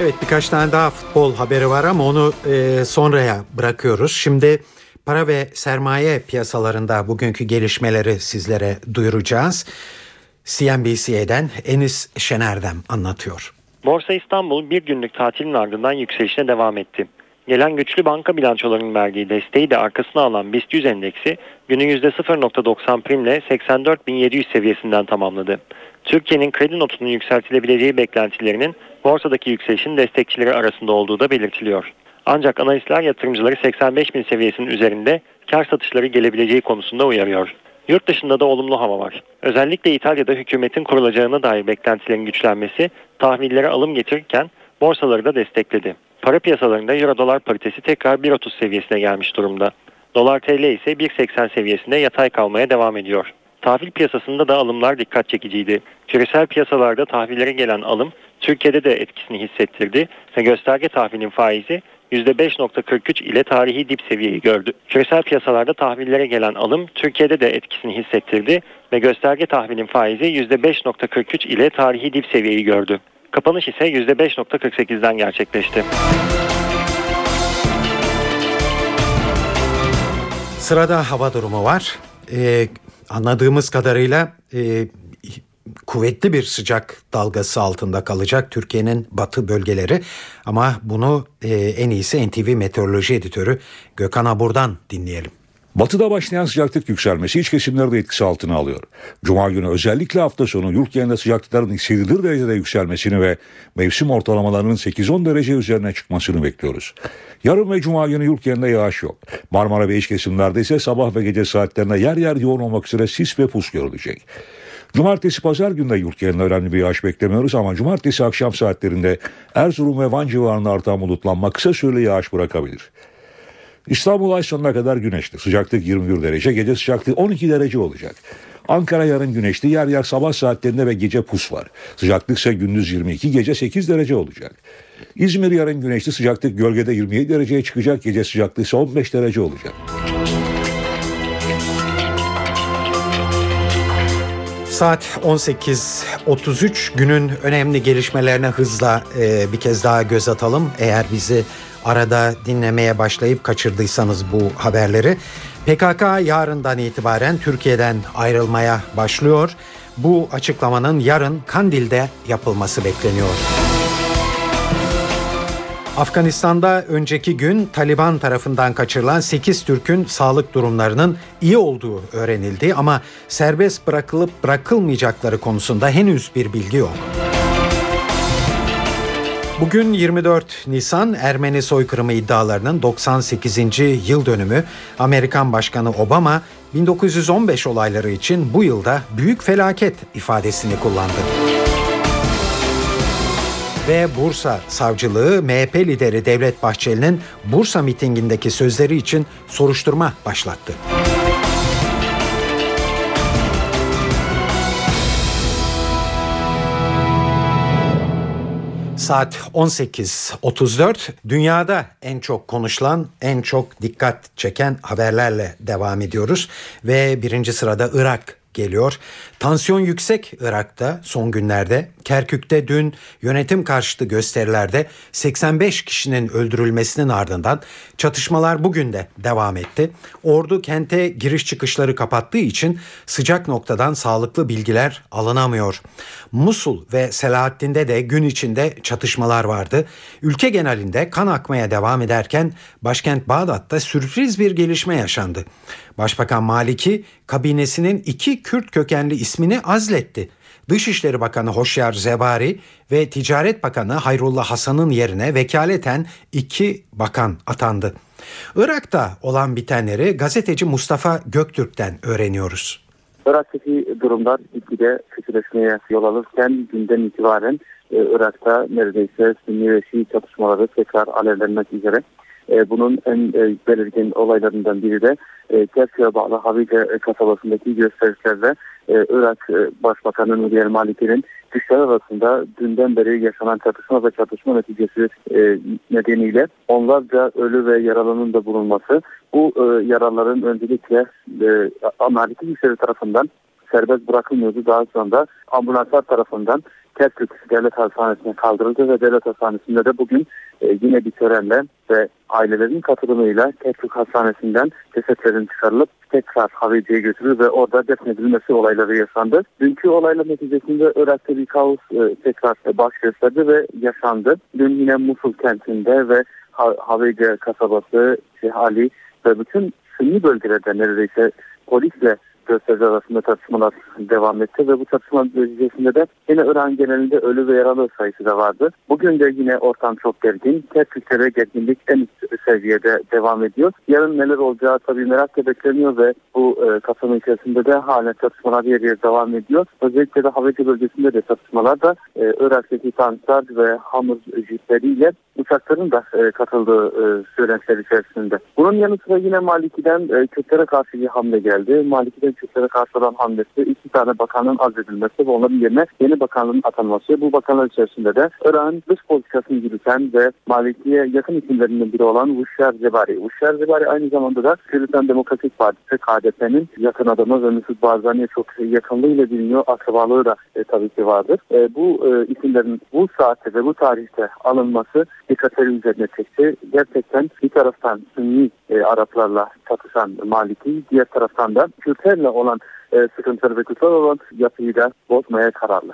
Evet birkaç tane daha futbol haberi var ama onu e, sonraya bırakıyoruz. Şimdi para ve sermaye piyasalarında bugünkü gelişmeleri sizlere duyuracağız. CNBC'den Enis Şener'den anlatıyor. Borsa İstanbul bir günlük tatilin ardından yükselişine devam etti. Gelen güçlü banka bilançolarının verdiği desteği de arkasına alan BIST 100 endeksi günü %0.90 primle 84.700 seviyesinden tamamladı. Türkiye'nin kredi notunun yükseltilebileceği beklentilerinin borsadaki yükselişin destekçileri arasında olduğu da belirtiliyor. Ancak analistler yatırımcıları 85 bin seviyesinin üzerinde kar satışları gelebileceği konusunda uyarıyor. Yurt dışında da olumlu hava var. Özellikle İtalya'da hükümetin kurulacağına dair beklentilerin güçlenmesi tahvillere alım getirirken borsaları da destekledi. Para piyasalarında euro dolar paritesi tekrar 1.30 seviyesine gelmiş durumda. Dolar TL ise 1.80 seviyesinde yatay kalmaya devam ediyor. Tahvil piyasasında da alımlar dikkat çekiciydi. Küresel piyasalarda tahvillere gelen alım Türkiye'de de etkisini hissettirdi ve gösterge tahvilin faizi %5.43 ile tarihi dip seviyeyi gördü. Küresel piyasalarda tahvillere gelen alım Türkiye'de de etkisini hissettirdi ve gösterge tahvilin faizi %5.43 ile tarihi dip seviyeyi gördü. Kapanış ise %5.48'den gerçekleşti. Sırada hava durumu var. Ee, anladığımız kadarıyla e, kuvvetli bir sıcak dalgası altında kalacak Türkiye'nin batı bölgeleri. Ama bunu e, en iyisi NTV Meteoroloji Editörü Gökhan Abur'dan dinleyelim. Batıda başlayan sıcaklık yükselmesi iç kesimleri de etkisi altına alıyor. Cuma günü özellikle hafta sonu yurt genelinde sıcaklıkların hissedilir derecede yükselmesini ve mevsim ortalamalarının 8-10 derece üzerine çıkmasını bekliyoruz. Yarın ve cuma günü yurt genelinde yağış yok. Marmara ve iç kesimlerde ise sabah ve gece saatlerinde yer yer yoğun olmak üzere sis ve pus görülecek. Cumartesi pazar günde yurt önemli bir yağış beklemiyoruz ama cumartesi akşam saatlerinde Erzurum ve Van civarında artan bulutlanma kısa süreli yağış bırakabilir. İstanbul ay sonuna kadar güneşli. Sıcaklık 21 derece, gece sıcaklığı 12 derece olacak. Ankara yarın güneşli, yer yer sabah saatlerinde ve gece pus var. Sıcaklık ise gündüz 22, gece 8 derece olacak. İzmir yarın güneşli, sıcaklık gölgede 27 dereceye çıkacak, gece sıcaklığı ise 15 derece olacak. Saat 18.33 günün önemli gelişmelerine hızla e, bir kez daha göz atalım. Eğer bizi arada dinlemeye başlayıp kaçırdıysanız bu haberleri. PKK yarından itibaren Türkiye'den ayrılmaya başlıyor. Bu açıklamanın yarın Kandil'de yapılması bekleniyor. Afganistan'da önceki gün Taliban tarafından kaçırılan 8 Türk'ün sağlık durumlarının iyi olduğu öğrenildi ama serbest bırakılıp bırakılmayacakları konusunda henüz bir bilgi yok. Bugün 24 Nisan Ermeni soykırımı iddialarının 98. yıl dönümü. Amerikan Başkanı Obama 1915 olayları için bu yılda büyük felaket ifadesini kullandı. Ve Bursa Savcılığı MHP lideri Devlet Bahçeli'nin Bursa mitingindeki sözleri için soruşturma başlattı. Saat 18.34 dünyada en çok konuşulan, en çok dikkat çeken haberlerle devam ediyoruz. Ve birinci sırada Irak geliyor. Tansiyon yüksek Irak'ta son günlerde. Kerkük'te dün yönetim karşıtı gösterilerde 85 kişinin öldürülmesinin ardından çatışmalar bugün de devam etti. Ordu kente giriş çıkışları kapattığı için sıcak noktadan sağlıklı bilgiler alınamıyor. Musul ve Selahaddin'de de gün içinde çatışmalar vardı. Ülke genelinde kan akmaya devam ederken başkent Bağdat'ta sürpriz bir gelişme yaşandı. Başbakan Maliki kabinesinin iki Kürt kökenli ismini azletti. Dışişleri Bakanı Hoşyar Zebari ve Ticaret Bakanı Hayrullah Hasan'ın yerine vekaleten iki bakan atandı. Irak'ta olan bitenleri gazeteci Mustafa Göktürk'ten öğreniyoruz. Irak'taki durumlar gitgide kötüleşmeye yol alırken günden itibaren e, Irak'ta neredeyse Sünni ve Şii çatışmaları tekrar alevlenmek üzere. E, bunun en e, belirgin olaylarından biri de e, bağlı Havice kasabasındaki gösterişlerde e, Irak e, Başbakanı Nuriye Maliki'nin güçler arasında dünden beri yaşanan çatışma ve çatışma neticesi e, nedeniyle onlarca ölü ve yaralının da bulunması bu e, yaraların öncelikle e, Maliki güçleri tarafından serbest bırakılmıyordu. Daha sonra ambulanslar tarafından Kerkük Devlet Hastanesi'ne kaldırıldı ve Devlet Hastanesi'nde de bugün e, yine bir törenle ve ailelerin katılımıyla Kerkük Hastanesi'nden cesetlerin çıkarılıp tekrar Havici'ye götürülür ve orada defnedilmesi olayları yaşandı. Dünkü olaylar neticesinde Irak'ta bir kaos e, tekrar baş gösterdi ve yaşandı. Dün yine Musul kentinde ve Havice kasabası, Şeyh Ali ve bütün Sünni bölgelerde neredeyse polisle gösterici arasında tartışmalar devam etti ve bu tartışma neticesinde de yine İran genelinde ölü ve yaralı sayısı da vardı. Bugün de yine ortam çok gergin. De gerginlik en üst seviyede devam ediyor. Yarın neler olacağı tabii merakla bekleniyor ve bu e, kasabın içerisinde de halen çatışmalar yer yer devam ediyor. Özellikle de Havacı bölgesinde de çatışmalar da e, Irak'taki tanklar ve hamur jipleriyle uçakların da e, katıldığı e, söylentiler içerisinde. Bunun yanı sıra yine Maliki'den e, Kürtlere karşı bir hamle geldi. Maliki'den Kürtlere karşı olan hamlesi iki tane bakanın azledilmesi ve onların yerine yeni bakanlığın atanması. Bu bakanlar içerisinde de Irak'ın dış politikasını yürüten ve Maliki'ye yakın isimlerinden biri olan Vuşar Zebari. Vuşar Zebari aynı zamanda da Kürdistan Demokratik Partisi KDP'nin yakın adamı ve Mesut Barzani'ye çok yakınlığıyla biliniyor. Akrabalığı da e, tabii ki vardır. E, bu e, isimlerin bu saatte ve bu tarihte alınması dikkatleri üzerine çekti. Gerçekten bir taraftan Sünni e, Araplarla çatışan Maliki, diğer taraftan da Kürtlerle olan e, sıkıntıları ve kutsal olan yapıyı da bozmaya kararlı.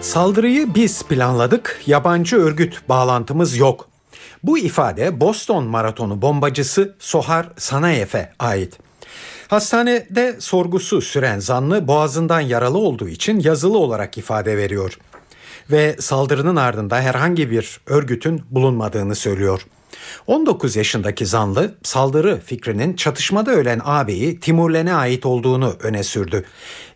Saldırıyı biz planladık, yabancı örgüt bağlantımız yok. Bu ifade Boston Maratonu bombacısı Sohar Sanayef'e ait. Hastanede sorgusu süren zanlı boğazından yaralı olduğu için yazılı olarak ifade veriyor. Ve saldırının ardında herhangi bir örgütün bulunmadığını söylüyor. 19 yaşındaki zanlı saldırı fikrinin çatışmada ölen ağabeyi Timurlen'e ait olduğunu öne sürdü.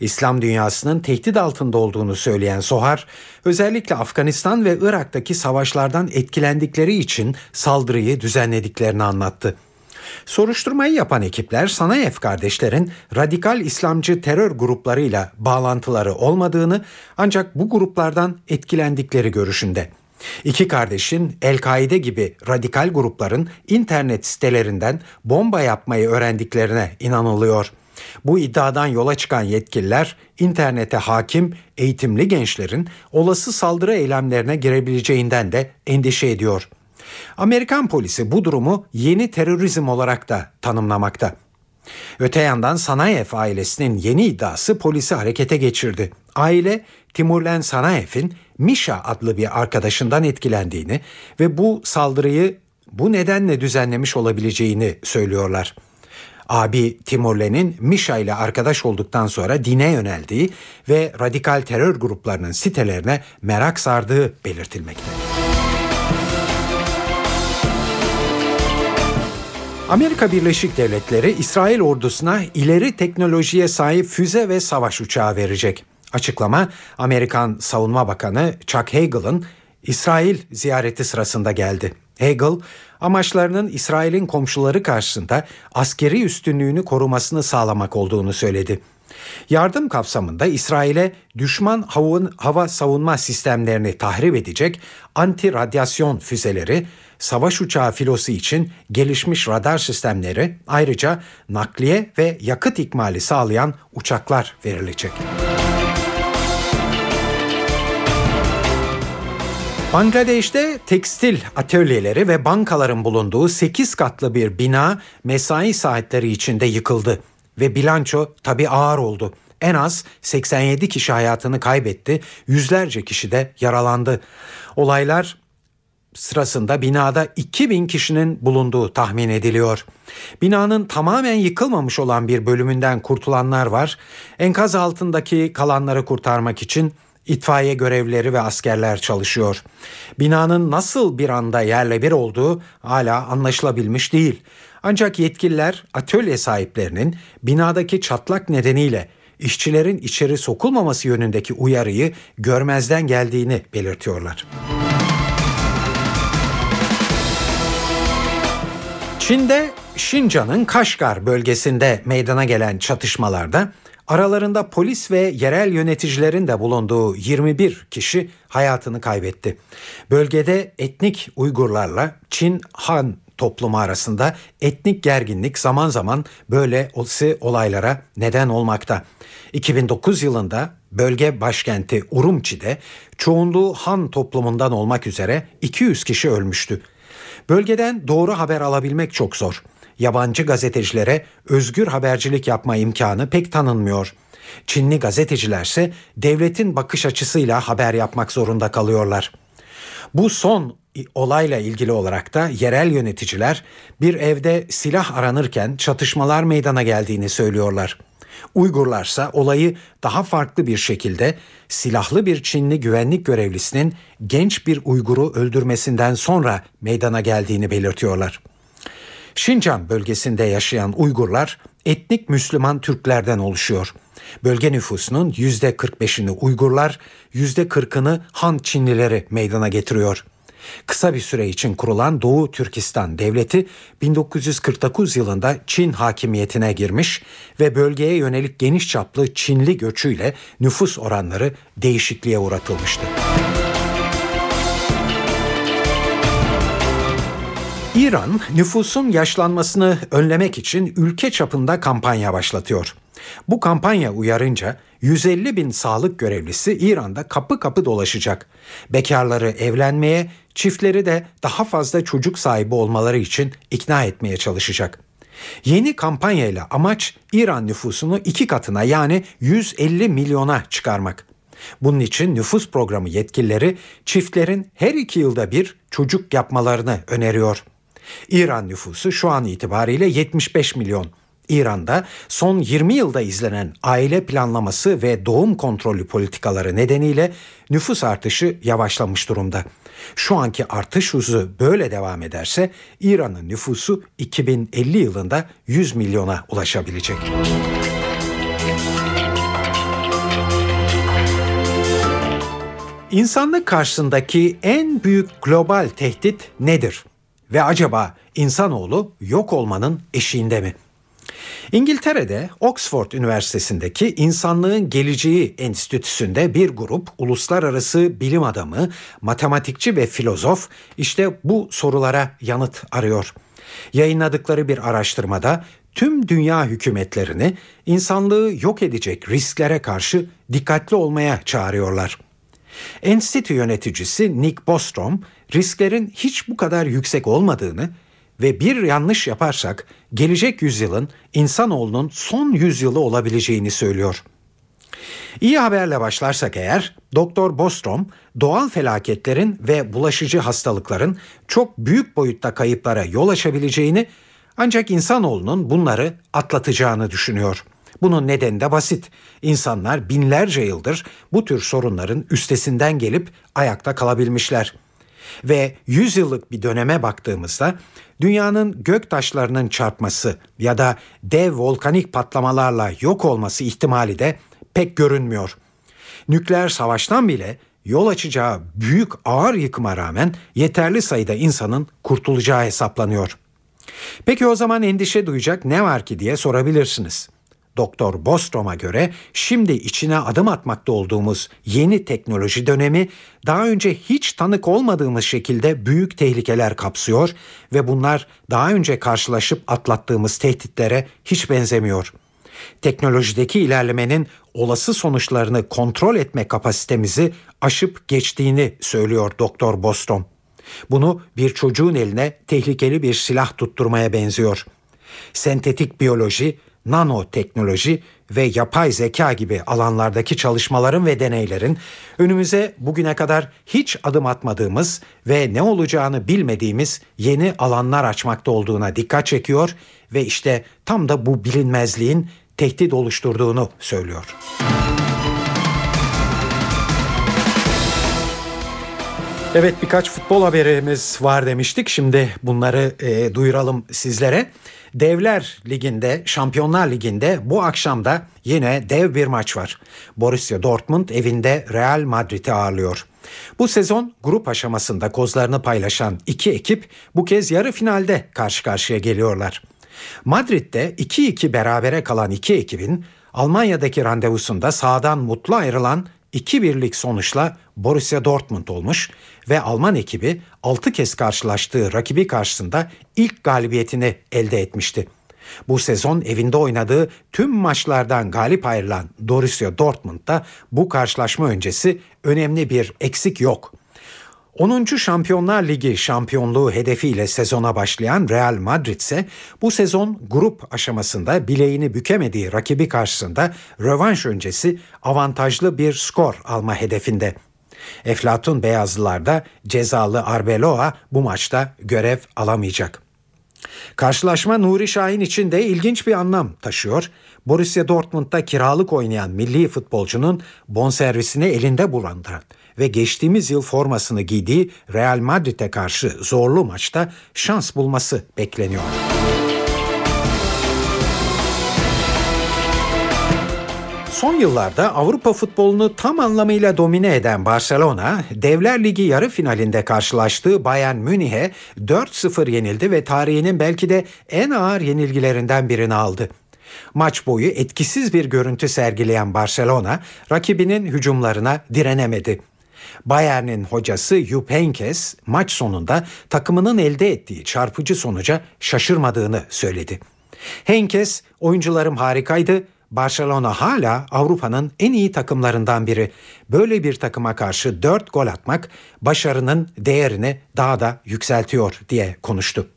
İslam dünyasının tehdit altında olduğunu söyleyen Sohar, özellikle Afganistan ve Irak'taki savaşlardan etkilendikleri için saldırıyı düzenlediklerini anlattı. Soruşturmayı yapan ekipler Sanayev kardeşlerin radikal İslamcı terör gruplarıyla bağlantıları olmadığını ancak bu gruplardan etkilendikleri görüşünde. İki kardeşin El-Kaide gibi radikal grupların internet sitelerinden bomba yapmayı öğrendiklerine inanılıyor. Bu iddiadan yola çıkan yetkililer internete hakim eğitimli gençlerin olası saldırı eylemlerine girebileceğinden de endişe ediyor. Amerikan polisi bu durumu yeni terörizm olarak da tanımlamakta. Öte yandan Sanayev ailesinin yeni iddiası polisi harekete geçirdi. Aile Timurlen Sanayev'in Misha adlı bir arkadaşından etkilendiğini ve bu saldırıyı bu nedenle düzenlemiş olabileceğini söylüyorlar. Abi Timurlen'in Misha ile arkadaş olduktan sonra dine yöneldiği ve radikal terör gruplarının sitelerine merak sardığı belirtilmekte. Amerika Birleşik Devletleri İsrail ordusuna ileri teknolojiye sahip füze ve savaş uçağı verecek. Açıklama Amerikan Savunma Bakanı Chuck Hagel'ın İsrail ziyareti sırasında geldi. Hagel, amaçlarının İsrail'in komşuları karşısında askeri üstünlüğünü korumasını sağlamak olduğunu söyledi. Yardım kapsamında İsrail'e düşman hava, hava savunma sistemlerini tahrip edecek anti radyasyon füzeleri, savaş uçağı filosu için gelişmiş radar sistemleri, ayrıca nakliye ve yakıt ikmali sağlayan uçaklar verilecek. Bangladeş'te tekstil atölyeleri ve bankaların bulunduğu 8 katlı bir bina mesai saatleri içinde yıkıldı ve bilanço tabi ağır oldu. En az 87 kişi hayatını kaybetti, yüzlerce kişi de yaralandı. Olaylar sırasında binada 2000 kişinin bulunduğu tahmin ediliyor. Binanın tamamen yıkılmamış olan bir bölümünden kurtulanlar var. Enkaz altındaki kalanları kurtarmak için itfaiye görevlileri ve askerler çalışıyor. Binanın nasıl bir anda yerle bir olduğu hala anlaşılabilmiş değil. Ancak yetkililer atölye sahiplerinin binadaki çatlak nedeniyle işçilerin içeri sokulmaması yönündeki uyarıyı görmezden geldiğini belirtiyorlar. Çin'de Şincan'ın Kaşgar bölgesinde meydana gelen çatışmalarda aralarında polis ve yerel yöneticilerin de bulunduğu 21 kişi hayatını kaybetti. Bölgede etnik Uygurlarla Çin Han toplumu arasında etnik gerginlik zaman zaman böyle olaylara neden olmakta. 2009 yılında bölge başkenti Urumçi'de çoğunluğu Han toplumundan olmak üzere 200 kişi ölmüştü. Bölgeden doğru haber alabilmek çok zor. Yabancı gazetecilere özgür habercilik yapma imkanı pek tanınmıyor. Çinli gazetecilerse devletin bakış açısıyla haber yapmak zorunda kalıyorlar. Bu son olayla ilgili olarak da yerel yöneticiler bir evde silah aranırken çatışmalar meydana geldiğini söylüyorlar. Uygurlarsa olayı daha farklı bir şekilde silahlı bir Çinli güvenlik görevlisinin genç bir Uygur'u öldürmesinden sonra meydana geldiğini belirtiyorlar. Şincan bölgesinde yaşayan Uygurlar etnik Müslüman Türklerden oluşuyor. Bölge nüfusunun %45'ini Uygurlar, %40'ını Han Çinlileri meydana getiriyor. Kısa bir süre için kurulan Doğu Türkistan Devleti 1949 yılında Çin hakimiyetine girmiş ve bölgeye yönelik geniş çaplı Çinli göçüyle nüfus oranları değişikliğe uğratılmıştı. İran nüfusun yaşlanmasını önlemek için ülke çapında kampanya başlatıyor. Bu kampanya uyarınca 150 bin sağlık görevlisi İran'da kapı kapı dolaşacak. Bekarları evlenmeye, çiftleri de daha fazla çocuk sahibi olmaları için ikna etmeye çalışacak. Yeni kampanyayla amaç İran nüfusunu iki katına yani 150 milyona çıkarmak. Bunun için nüfus programı yetkilileri çiftlerin her iki yılda bir çocuk yapmalarını öneriyor. İran nüfusu şu an itibariyle 75 milyon. İran'da son 20 yılda izlenen aile planlaması ve doğum kontrolü politikaları nedeniyle nüfus artışı yavaşlamış durumda. Şu anki artış hızı böyle devam ederse İran'ın nüfusu 2050 yılında 100 milyona ulaşabilecek. İnsanlık karşısındaki en büyük global tehdit nedir? Ve acaba insanoğlu yok olmanın eşiğinde mi? İngiltere'de Oxford Üniversitesi'ndeki İnsanlığın Geleceği Enstitüsü'nde bir grup uluslararası bilim adamı, matematikçi ve filozof işte bu sorulara yanıt arıyor. Yayınladıkları bir araştırmada tüm dünya hükümetlerini insanlığı yok edecek risklere karşı dikkatli olmaya çağırıyorlar. Enstitü yöneticisi Nick Bostrom risklerin hiç bu kadar yüksek olmadığını ve bir yanlış yaparsak gelecek yüzyılın insanoğlunun son yüzyılı olabileceğini söylüyor. İyi haberle başlarsak eğer Doktor Bostrom doğal felaketlerin ve bulaşıcı hastalıkların çok büyük boyutta kayıplara yol açabileceğini Ancak insanoğlunun bunları atlatacağını düşünüyor. Bunun nedeni de basit. İnsanlar binlerce yıldır bu tür sorunların üstesinden gelip ayakta kalabilmişler. Ve 100 yıllık bir döneme baktığımızda dünyanın gök taşlarının çarpması ya da dev volkanik patlamalarla yok olması ihtimali de pek görünmüyor. Nükleer savaştan bile yol açacağı büyük ağır yıkıma rağmen yeterli sayıda insanın kurtulacağı hesaplanıyor. Peki o zaman endişe duyacak ne var ki diye sorabilirsiniz. Doktor Bostrom'a göre şimdi içine adım atmakta olduğumuz yeni teknoloji dönemi daha önce hiç tanık olmadığımız şekilde büyük tehlikeler kapsıyor ve bunlar daha önce karşılaşıp atlattığımız tehditlere hiç benzemiyor. Teknolojideki ilerlemenin olası sonuçlarını kontrol etme kapasitemizi aşıp geçtiğini söylüyor Doktor Bostrom. Bunu bir çocuğun eline tehlikeli bir silah tutturmaya benziyor. Sentetik biyoloji, nanoteknoloji ve yapay zeka gibi alanlardaki çalışmaların ve deneylerin önümüze bugüne kadar hiç adım atmadığımız ve ne olacağını bilmediğimiz yeni alanlar açmakta olduğuna dikkat çekiyor ve işte tam da bu bilinmezliğin tehdit oluşturduğunu söylüyor. Evet birkaç futbol haberimiz var demiştik. Şimdi bunları e, duyuralım sizlere. Devler Ligi'nde, Şampiyonlar Ligi'nde bu akşam da yine dev bir maç var. Borussia Dortmund evinde Real Madrid'i ağırlıyor. Bu sezon grup aşamasında kozlarını paylaşan iki ekip bu kez yarı finalde karşı karşıya geliyorlar. Madrid'de 2-2 berabere kalan iki ekibin Almanya'daki randevusunda sağdan mutlu ayrılan 2-1'lik sonuçla Borussia Dortmund olmuş ve Alman ekibi 6 kez karşılaştığı rakibi karşısında ilk galibiyetini elde etmişti. Bu sezon evinde oynadığı tüm maçlardan galip ayrılan Borussia Dortmund'da bu karşılaşma öncesi önemli bir eksik yok. 10. Şampiyonlar Ligi şampiyonluğu hedefiyle sezona başlayan Real Madrid ise bu sezon grup aşamasında bileğini bükemediği rakibi karşısında rövanş öncesi avantajlı bir skor alma hedefinde. Eflatun Beyazlılar'da cezalı Arbeloa bu maçta görev alamayacak. Karşılaşma Nuri Şahin için de ilginç bir anlam taşıyor. Borussia Dortmund'da kiralık oynayan milli futbolcunun bonservisini elinde bulandıran ve geçtiğimiz yıl formasını giydiği Real Madrid'e karşı zorlu maçta şans bulması bekleniyor. Son yıllarda Avrupa futbolunu tam anlamıyla domine eden Barcelona, Devler Ligi yarı finalinde karşılaştığı Bayern Münih'e 4-0 yenildi ve tarihinin belki de en ağır yenilgilerinden birini aldı. Maç boyu etkisiz bir görüntü sergileyen Barcelona, rakibinin hücumlarına direnemedi. Bayern'in hocası Jupp Heynckes maç sonunda takımının elde ettiği çarpıcı sonuca şaşırmadığını söyledi. Heynckes, oyuncularım harikaydı, Barcelona hala Avrupa'nın en iyi takımlarından biri. Böyle bir takıma karşı 4 gol atmak başarının değerini daha da yükseltiyor diye konuştu.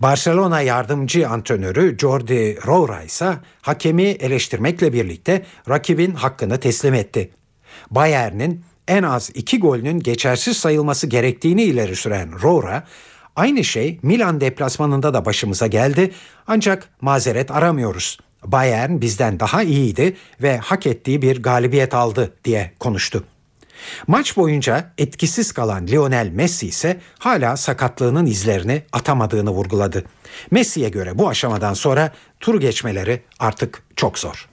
Barcelona yardımcı antrenörü Jordi Roura ise hakemi eleştirmekle birlikte rakibin hakkını teslim etti. Bayern'in en az iki golünün geçersiz sayılması gerektiğini ileri süren Roura, aynı şey Milan deplasmanında da başımıza geldi ancak mazeret aramıyoruz. Bayern bizden daha iyiydi ve hak ettiği bir galibiyet aldı diye konuştu. Maç boyunca etkisiz kalan Lionel Messi ise hala sakatlığının izlerini atamadığını vurguladı. Messi'ye göre bu aşamadan sonra tur geçmeleri artık çok zor.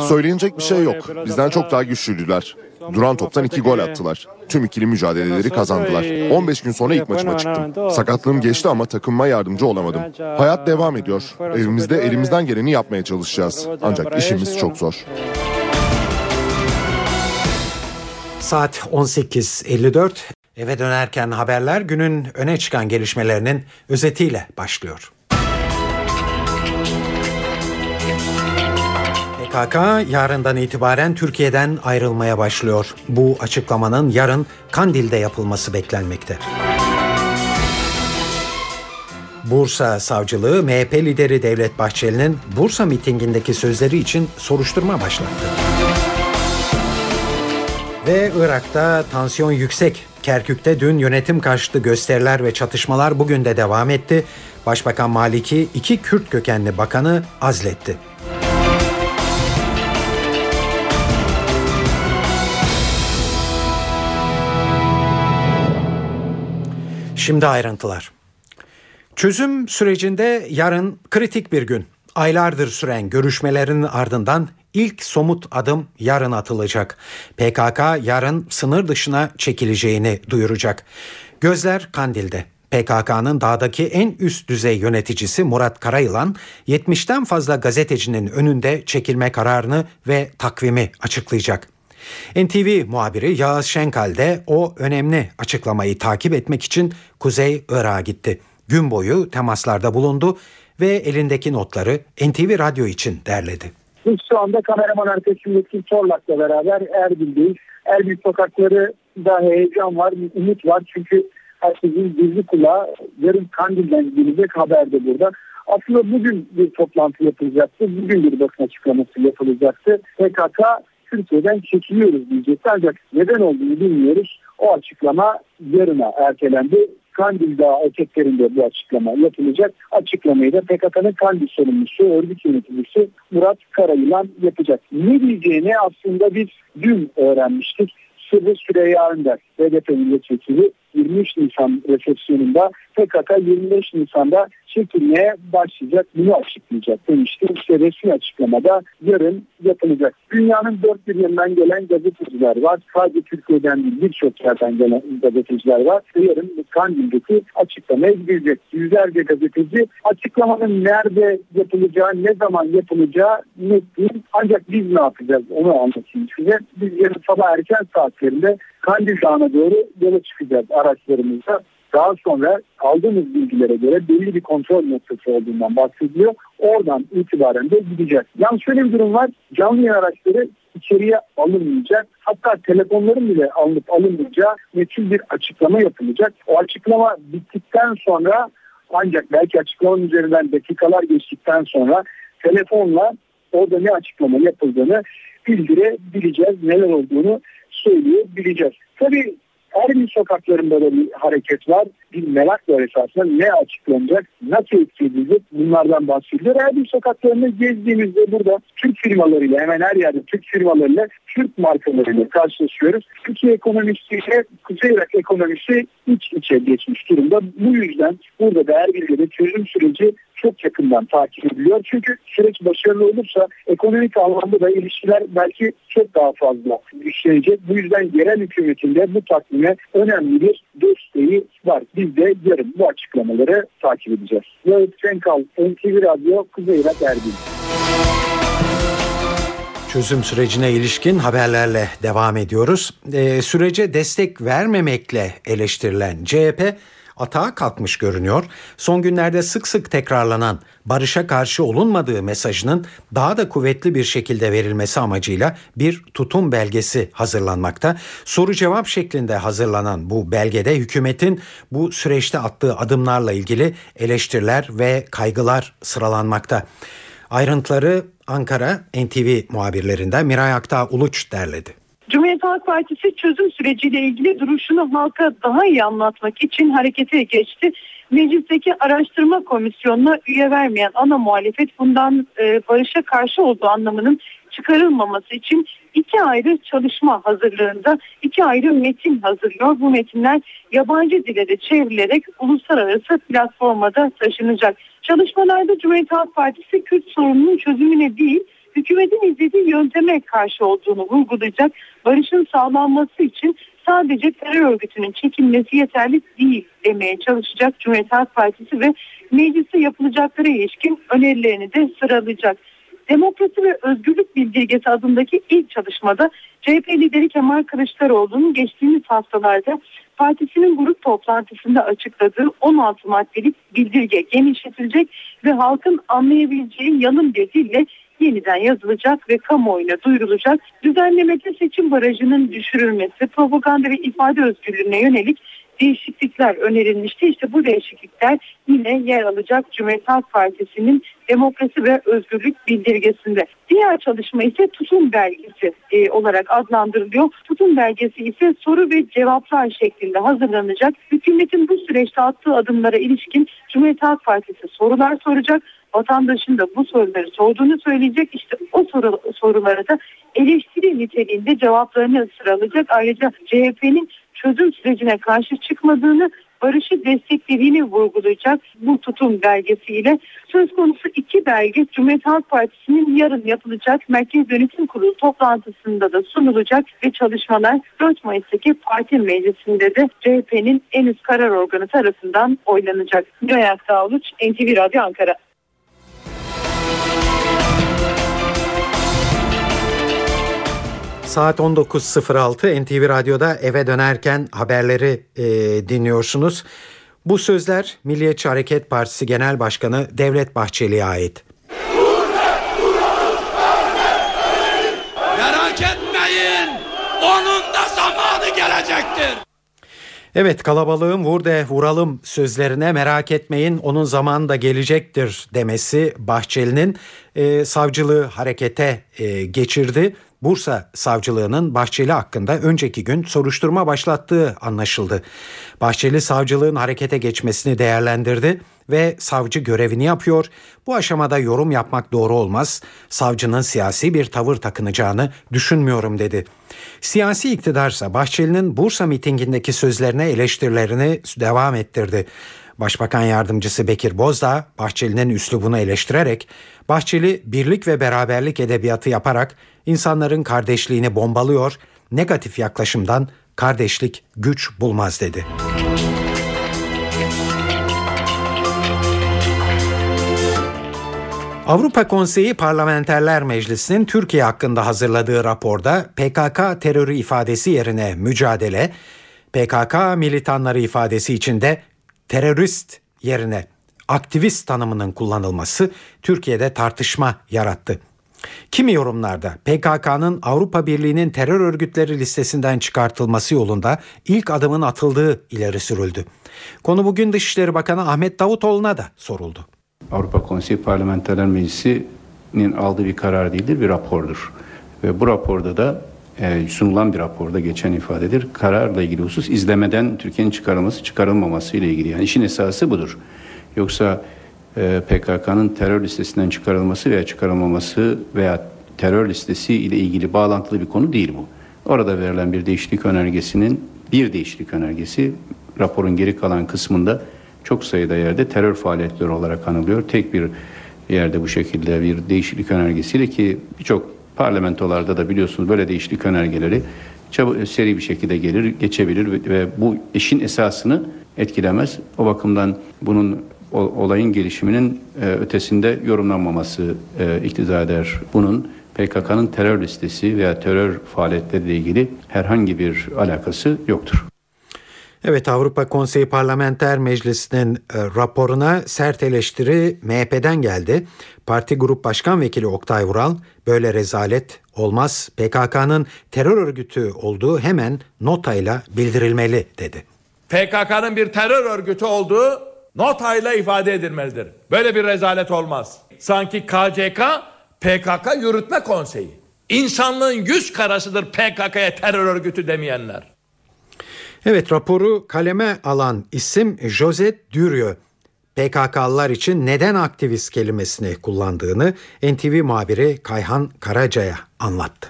Söylenecek bir şey yok. Bizden çok daha güçlüydüler. Duran toptan iki gol attılar. Tüm ikili mücadeleleri kazandılar. 15 gün sonra ilk maçıma çıktım. Sakatlığım geçti ama takımıma yardımcı olamadım. Hayat devam ediyor. Evimizde elimizden geleni yapmaya çalışacağız. Ancak işimiz çok zor. Saat 18.54. Eve dönerken haberler günün öne çıkan gelişmelerinin özetiyle başlıyor. PKK yarından itibaren Türkiye'den ayrılmaya başlıyor. Bu açıklamanın yarın Kandil'de yapılması beklenmekte. Bursa Savcılığı MHP lideri Devlet Bahçeli'nin Bursa mitingindeki sözleri için soruşturma başlattı. Ve Irak'ta tansiyon yüksek. Kerkük'te dün yönetim karşıtı gösteriler ve çatışmalar bugün de devam etti. Başbakan Maliki iki Kürt kökenli bakanı azletti. Şimdi ayrıntılar. Çözüm sürecinde yarın kritik bir gün. Aylardır süren görüşmelerin ardından ilk somut adım yarın atılacak. PKK yarın sınır dışına çekileceğini duyuracak. Gözler Kandil'de. PKK'nın dağdaki en üst düzey yöneticisi Murat Karayılan 70'ten fazla gazetecinin önünde çekilme kararını ve takvimi açıklayacak. NTV muhabiri Yağız Şenkal de o önemli açıklamayı takip etmek için Kuzey Irak'a gitti. Gün boyu temaslarda bulundu ve elindeki notları NTV Radyo için derledi. Biz şu anda kameraman arkadaşım Çorlak'la beraber Erbil'deyiz. Erbil sokakları da heyecan var, umut var. Çünkü herkesin gizli kulağı yarın Kandil'den gelecek haber de burada. Aslında bugün bir toplantı yapılacaktı. Bugün bir basın açıklaması yapılacaktı. PKK Türkiye'den çekiliyoruz diyecekti. Ancak neden olduğunu bilmiyoruz. O açıklama yarına ertelendi. Kandil Dağı eteklerinde bu açıklama yapılacak. Açıklamayı da PKK'nın Kandil sorumlusu, örgüt yöneticisi Murat Karayılan yapacak. Ne diyeceğini aslında biz dün öğrenmiştik. Sırrı Süreyya Önder, BDP milletvekili 23 Nisan resepsiyonunda PKK 25 Nisan'da çekilmeye başlayacak bunu açıklayacak demişti. İşte resmi açıklamada yarın yapılacak. Dünyanın dört bir yanından gelen gazeteciler var. Sadece Türkiye'den değil birçok yerden gelen gazeteciler var. Yarın Kandil'deki açıklamaya gidecek. Yüzlerce gazeteci açıklamanın nerede yapılacağı, ne zaman yapılacağı net değil. Ancak biz ne yapacağız onu anlatayım size. Biz yarın sabah erken saatlerinde Kandil Dağı'na doğru yola çıkacağız araçlarımızla. Daha sonra aldığımız bilgilere göre belli bir kontrol noktası olduğundan bahsediliyor. Oradan itibaren de gideceğiz. Yalnız şöyle bir durum var. Canlı yayın araçları içeriye alınmayacak. Hatta telefonların bile alınıp alınmayacağı meçhul bir açıklama yapılacak. O açıklama bittikten sonra ancak belki açıklamanın üzerinden dakikalar geçtikten sonra telefonla orada ne açıklama yapıldığını bildirebileceğiz. Neler olduğunu söyleyebileceğiz. Tabii Erbil sokaklarında da bir hareket var. Bir merak var esasında ne açıklanacak, nasıl etki edilecek bunlardan bahsediyor. Erbil sokaklarında gezdiğimizde burada Türk firmalarıyla hemen her yerde Türk firmalarıyla Türk markalarıyla karşılaşıyoruz. Türkiye ekonomisiyle Kuzey Irak ekonomisi iç içe geçmiş durumda. Bu yüzden burada da Erbil'de de çözüm süreci çok yakından takip ediliyor. Çünkü süreç başarılı olursa ekonomik anlamda da ilişkiler belki çok daha fazla güçlenecek. Bu yüzden yerel hükümetinde bu takvime önemli bir desteği var. Biz de yarın bu açıklamaları takip edeceğiz. Yağız Senkal, NTV Radyo, Kuzey Irak Erbil. Çözüm sürecine ilişkin haberlerle devam ediyoruz. Ee, sürece destek vermemekle eleştirilen CHP atağa kalkmış görünüyor. Son günlerde sık sık tekrarlanan barışa karşı olunmadığı mesajının daha da kuvvetli bir şekilde verilmesi amacıyla bir tutum belgesi hazırlanmakta. Soru cevap şeklinde hazırlanan bu belgede hükümetin bu süreçte attığı adımlarla ilgili eleştiriler ve kaygılar sıralanmakta. Ayrıntıları Ankara NTV muhabirlerinden Miray Aktağ Uluç derledi. Cumhuriyet Halk Partisi çözüm süreciyle ilgili duruşunu halka daha iyi anlatmak için harekete geçti. Meclisteki araştırma komisyonuna üye vermeyen ana muhalefet bundan e, barışa karşı olduğu anlamının çıkarılmaması için iki ayrı çalışma hazırlığında iki ayrı metin hazırlıyor. Bu metinler yabancı dile de çevrilerek uluslararası platforma da taşınacak. Çalışmalarda Cumhuriyet Halk Partisi Kürt sorununun çözümüne değil hükümetin izlediği yönteme karşı olduğunu vurgulayacak. Barışın sağlanması için sadece terör örgütünün çekilmesi yeterli değil demeye çalışacak Cumhuriyet Halk Partisi ve mecliste yapılacaklara ilişkin önerilerini de sıralayacak. Demokrasi ve Özgürlük Bildirgesi adındaki ilk çalışmada CHP lideri Kemal Kılıçdaroğlu'nun geçtiğimiz haftalarda partisinin grup toplantısında açıkladığı 16 maddelik bildirge genişletilecek ve halkın anlayabileceği yanın bir dille yeniden yazılacak ve kamuoyuna duyurulacak. Düzenlemede seçim barajının düşürülmesi, propaganda ve ifade özgürlüğüne yönelik değişiklikler önerilmişti. İşte bu değişiklikler yine yer alacak Cumhuriyet Halk Partisi'nin demokrasi ve özgürlük bildirgesinde. Diğer çalışma ise tutum belgesi e, olarak adlandırılıyor. Tutum belgesi ise soru ve cevaplar şeklinde hazırlanacak. Hükümetin bu süreçte attığı adımlara ilişkin Cumhuriyet Halk Partisi sorular soracak vatandaşın da bu soruları sorduğunu söyleyecek. İşte o soru, sorulara da eleştiri niteliğinde cevaplarını sıralayacak. Ayrıca CHP'nin çözüm sürecine karşı çıkmadığını barışı desteklediğini vurgulayacak bu tutum belgesiyle. Söz konusu iki belge Cumhuriyet Halk Partisi'nin yarın yapılacak Merkez Yönetim Kurulu toplantısında da sunulacak ve çalışmalar 4 Mayıs'taki parti meclisinde de CHP'nin en üst karar organı tarafından oylanacak. Mülayat Dağlıç, NTV Radyo Ankara. Saat 19.06 NTV Radyo'da eve dönerken haberleri e, dinliyorsunuz. Bu sözler Milliyetçi Hareket Partisi Genel Başkanı Devlet Bahçeli'ye ait. Merak etmeyin. Onun da zamanı gelecektir. Evet kalabalığın vur de vuralım sözlerine merak etmeyin onun zamanı da gelecektir demesi Bahçeli'nin e, savcılığı harekete e, geçirdi. Bursa Savcılığı'nın Bahçeli hakkında önceki gün soruşturma başlattığı anlaşıldı. Bahçeli savcılığın harekete geçmesini değerlendirdi ve savcı görevini yapıyor. Bu aşamada yorum yapmak doğru olmaz. Savcının siyasi bir tavır takınacağını düşünmüyorum dedi. Siyasi iktidarsa Bahçeli'nin Bursa mitingindeki sözlerine eleştirilerini devam ettirdi. Başbakan yardımcısı Bekir Bozdağ Bahçeli'nin üslubunu eleştirerek Bahçeli birlik ve beraberlik edebiyatı yaparak insanların kardeşliğini bombalıyor, negatif yaklaşımdan kardeşlik güç bulmaz dedi. Avrupa Konseyi Parlamenterler Meclisi'nin Türkiye hakkında hazırladığı raporda PKK terörü ifadesi yerine mücadele, PKK militanları ifadesi içinde terörist yerine aktivist tanımının kullanılması Türkiye'de tartışma yarattı. Kimi yorumlarda PKK'nın Avrupa Birliği'nin terör örgütleri listesinden çıkartılması yolunda ilk adımın atıldığı ileri sürüldü. Konu bugün Dışişleri Bakanı Ahmet Davutoğlu'na da soruldu. Avrupa Konseyi Parlamenterler Meclisi'nin aldığı bir karar değildir, bir rapordur. Ve bu raporda da e, sunulan bir raporda geçen ifadedir. Kararla ilgili husus izlemeden Türkiye'nin çıkarılması çıkarılmaması ile ilgili. Yani işin esası budur. Yoksa e, PKK'nın terör listesinden çıkarılması veya çıkarılmaması veya terör listesi ile ilgili bağlantılı bir konu değil bu. Orada verilen bir değişiklik önergesinin bir değişiklik önergesi raporun geri kalan kısmında çok sayıda yerde terör faaliyetleri olarak anılıyor. Tek bir yerde bu şekilde bir değişiklik önergesiyle ki birçok parlamentolarda da biliyorsunuz böyle değişiklik önergeleri çabuk, seri bir şekilde gelir, geçebilir ve bu işin esasını etkilemez. O bakımdan bunun olayın gelişiminin e, ötesinde yorumlanmaması e, iktiza eder. Bunun PKK'nın terör listesi veya terör faaliyetleriyle ilgili herhangi bir alakası yoktur. Evet Avrupa Konseyi Parlamenter Meclisi'nin e, raporuna sert eleştiri MHP'den geldi. Parti Grup Başkan Vekili Oktay Vural böyle rezalet olmaz PKK'nın terör örgütü olduğu hemen notayla bildirilmeli dedi. PKK'nın bir terör örgütü olduğu notayla ifade edilmelidir. Böyle bir rezalet olmaz. Sanki KCK PKK Yürütme Konseyi. İnsanlığın yüz karasıdır PKK'ya terör örgütü demeyenler. Evet raporu kaleme alan isim Josette Durieux. PKK'lılar için neden aktivist kelimesini kullandığını NTV muhabiri Kayhan Karaca'ya anlattı.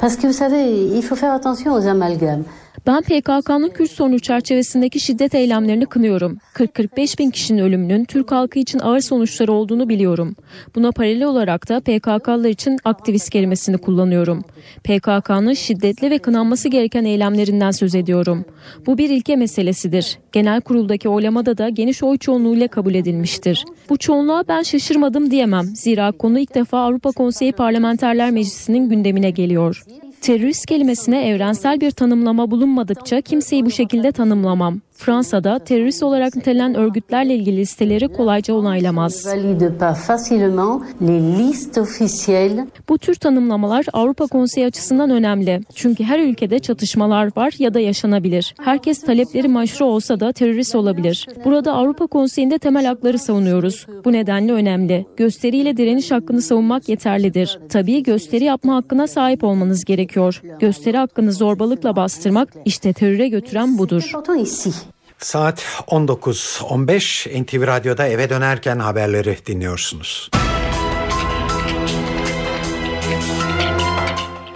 Parce que vous savez, il faut faire attention aux amalgames. Ben PKK'nın Kürt sorunu çerçevesindeki şiddet eylemlerini kınıyorum. 40-45 bin kişinin ölümünün Türk halkı için ağır sonuçları olduğunu biliyorum. Buna paralel olarak da PKK'lar için aktivist kelimesini kullanıyorum. PKK'nın şiddetli ve kınanması gereken eylemlerinden söz ediyorum. Bu bir ilke meselesidir. Genel kuruldaki oylamada da geniş oy çoğunluğuyla kabul edilmiştir. Bu çoğunluğa ben şaşırmadım diyemem. Zira konu ilk defa Avrupa Konseyi Parlamenterler Meclisi'nin gündemine geliyor. Terörist kelimesine evrensel bir tanımlama bulunmadıkça kimseyi bu şekilde tanımlamam. Fransa'da terörist olarak nitelenen örgütlerle ilgili listeleri kolayca onaylamaz. Bu tür tanımlamalar Avrupa Konseyi açısından önemli. Çünkü her ülkede çatışmalar var ya da yaşanabilir. Herkes talepleri maşru olsa da terörist olabilir. Burada Avrupa Konseyi'nde temel hakları savunuyoruz. Bu nedenle önemli. Gösteriyle direniş hakkını savunmak yeterlidir. Tabii gösteri yapma hakkına sahip olmanız gerekiyor. Gösteri hakkını zorbalıkla bastırmak işte teröre götüren budur. Saat 19.15 NTV Radyo'da eve dönerken haberleri dinliyorsunuz.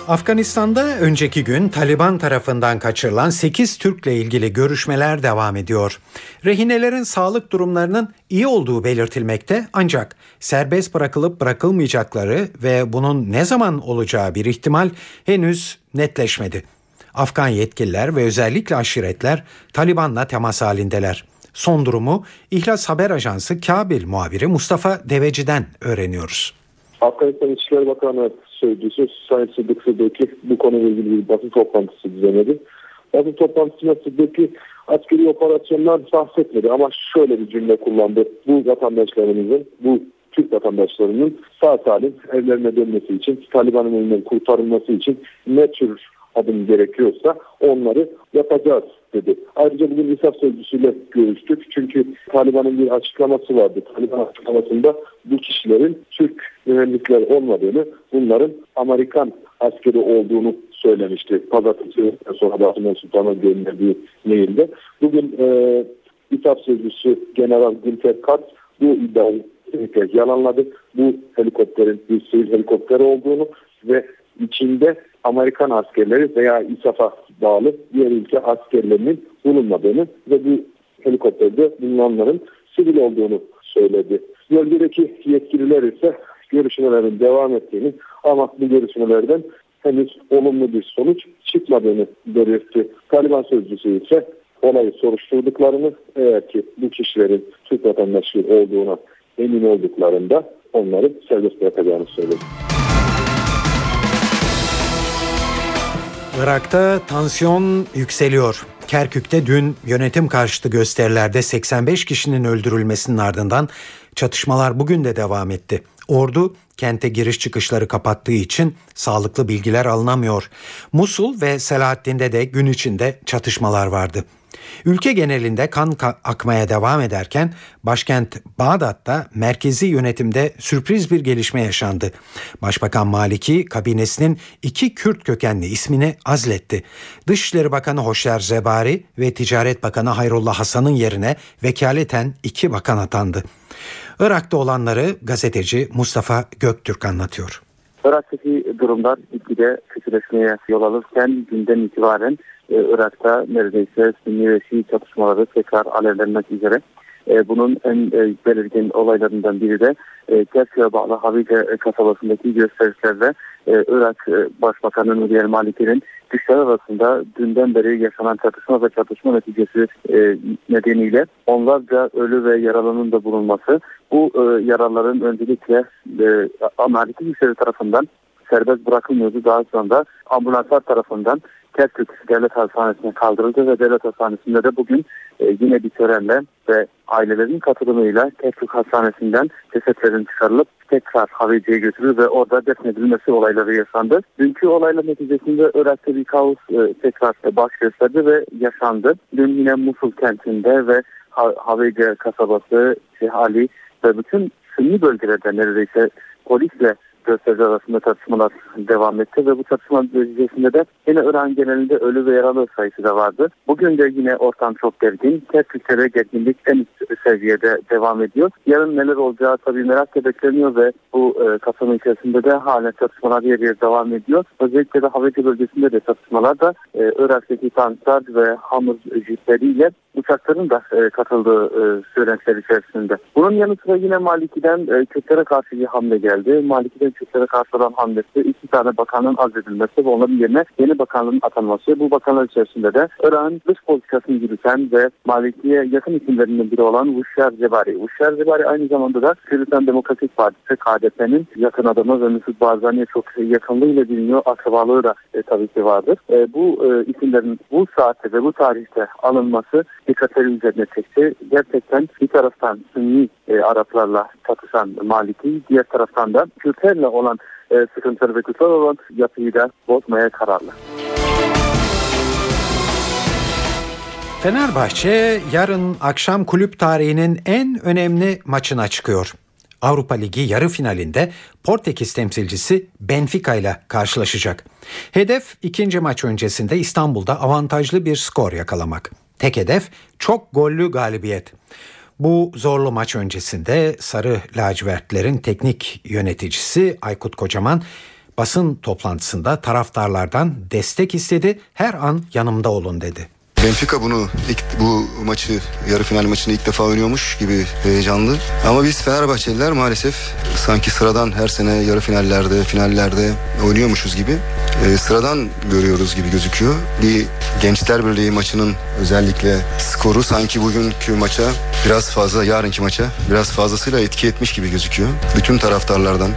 Afganistan'da önceki gün Taliban tarafından kaçırılan 8 Türk'le ilgili görüşmeler devam ediyor. Rehinelerin sağlık durumlarının iyi olduğu belirtilmekte ancak serbest bırakılıp bırakılmayacakları ve bunun ne zaman olacağı bir ihtimal henüz netleşmedi. Afgan yetkililer ve özellikle aşiretler Taliban'la temas halindeler. Son durumu İhlas Haber Ajansı Kabil muhabiri Mustafa Deveci'den öğreniyoruz. Afganistan İçişleri Bakanı Sözcüsü Sayın Sıddık Sıddık'ı bu konuyla ilgili bir basın toplantısı düzenledi. Basın toplantısında Sıddık'ı askeri operasyonlar bahsetmedi ama şöyle bir cümle kullandı. Bu vatandaşlarımızın, bu Türk vatandaşlarının sağ salim evlerine dönmesi için, Taliban'ın elinden kurtarılması için ne tür adım gerekiyorsa onları yapacağız dedi. Ayrıca bugün İSAF sözcüsüyle görüştük. Çünkü Taliban'ın bir açıklaması vardı. Taliban açıklamasında bu kişilerin Türk mühendisler olmadığını, bunların Amerikan askeri olduğunu söylemişti. Pazartesi sonra basın mensuplarına gönderdiği mailde. Bugün e, İSAF sözcüsü General Günter Katz bu iddiayı yalanladı. Bu helikopterin bir sivil helikopter olduğunu ve içinde Amerikan askerleri veya İSAF'a bağlı diğer ülke askerlerinin bulunmadığını ve bu helikopterde bulunanların sivil olduğunu söyledi. Bölgedeki yetkililer ise görüşmelerin devam ettiğini ama bu görüşmelerden henüz olumlu bir sonuç çıkmadığını belirtti. Taliban sözcüsü ise olayı soruşturduklarını eğer ki bu kişilerin Türk vatandaşı olduğuna emin olduklarında onları serbest bırakacağını söyledi. Irak'ta tansiyon yükseliyor. Kerkük'te dün yönetim karşıtı gösterilerde 85 kişinin öldürülmesinin ardından çatışmalar bugün de devam etti. Ordu kente giriş çıkışları kapattığı için sağlıklı bilgiler alınamıyor. Musul ve Selahaddin'de de gün içinde çatışmalar vardı. Ülke genelinde kan akmaya devam ederken başkent Bağdat'ta merkezi yönetimde sürpriz bir gelişme yaşandı. Başbakan Maliki kabinesinin iki Kürt kökenli ismini azletti. Dışişleri Bakanı Hoşer Zebari ve Ticaret Bakanı Hayrullah Hasan'ın yerine vekaleten iki bakan atandı. Irak'ta olanları gazeteci Mustafa Göktürk anlatıyor. Irak'taki durumlar gitgide kötüleşmeye yol alırken günden itibaren e, Irak'ta neredeyse Sünni ve Şii çatışmaları tekrar alevlenmek üzere. E, bunun en e, belirgin olaylarından biri de e, Kerkük'e bağlı Havice kasabasındaki gösterişlerde e, Irak e, Başbakanı Nuri El Maliki'nin güçler arasında dünden beri yaşanan çatışma ve çatışma neticesi e, nedeniyle onlarca ölü ve yaralının da bulunması bu e, yaraların öncelikle e, Maliki güçleri tarafından serbest bırakılmıyordu. Daha sonra ambulanslar tarafından Kerkük Devlet Hastanesi'ne kaldırıldı ve Devlet Hastanesi'nde de bugün e, yine bir törenle ve ailelerin katılımıyla Kerkük Hastanesi'nden cesetlerin çıkarılıp tekrar Havici'ye götürülür ve orada defnedilmesi olayları yaşandı. Dünkü olaylar neticesinde Irak'ta bir kaos e, tekrar baş gösterdi ve yaşandı. Dün yine Musul kentinde ve Havice kasabası, Şeyh Ali ve bütün Sünni bölgelerde neredeyse polisle gösterici arasında tartışmalar devam etti ve bu tartışma neticesinde de yine İran genelinde ölü ve yaralı sayısı da vardı. Bugün de yine ortam çok gergin. De gerginlik en üst seviyede devam ediyor. Yarın neler olacağı tabii merakla bekleniyor ve bu e, Kasım içerisinde de halen çatışmalar yer yer devam ediyor. Özellikle de Haveti bölgesinde de çatışmalar da e, Irak'taki tanklar ve hamur jipleriyle uçakların da e, katıldığı e, söylentiler içerisinde. Bunun yanı sıra yine Maliki'den e, Kürtlere karşı bir hamle geldi. Maliki'den Kürtlere karşı olan hamlesi, iki tane bakanın azledilmesi ve onların yerine yeni bakanlığın atanması. Bu bakanlar içerisinde de Irak'ın dış politikasını yürüten ve Maliki'ye yakın isimlerinden biri olan Uşyar Cebari. Uşyar Cebari aynı zamanda da Kürdistan Demokratik Partisi KDP'nin yakın adamı ve Mesut Barzani'ye çok yakınlığıyla biliniyor. Akrabalığı da e, tabii ki vardır. E, bu e, isimlerin bu saatte ve bu tarihte alınması dikkatleri üzerine çekti. Gerçekten bir taraftan Sünni e, Araplarla çatışan Maliki, diğer taraftan da Kürtlerle olan e, sıkıntıları ve kutsal olan yapıyı da bozmaya kararlı. Fenerbahçe yarın akşam kulüp tarihinin en önemli maçına çıkıyor. Avrupa Ligi yarı finalinde Portekiz temsilcisi Benfica ile karşılaşacak. Hedef ikinci maç öncesinde İstanbul'da avantajlı bir skor yakalamak. Tek hedef çok gollü galibiyet. Bu zorlu maç öncesinde Sarı Lacivertlerin teknik yöneticisi Aykut Kocaman basın toplantısında taraftarlardan destek istedi. Her an yanımda olun dedi. Benfica bunu ilk bu maçı yarı final maçını ilk defa oynuyormuş gibi heyecanlı. Ama biz Fenerbahçeliler maalesef sanki sıradan her sene yarı finallerde, finallerde oynuyormuşuz gibi e, sıradan görüyoruz gibi gözüküyor. Bir Gençler Birliği maçının özellikle skoru sanki bugünkü maça biraz fazla yarınki maça biraz fazlasıyla etki etmiş gibi gözüküyor. Bütün taraftarlardan,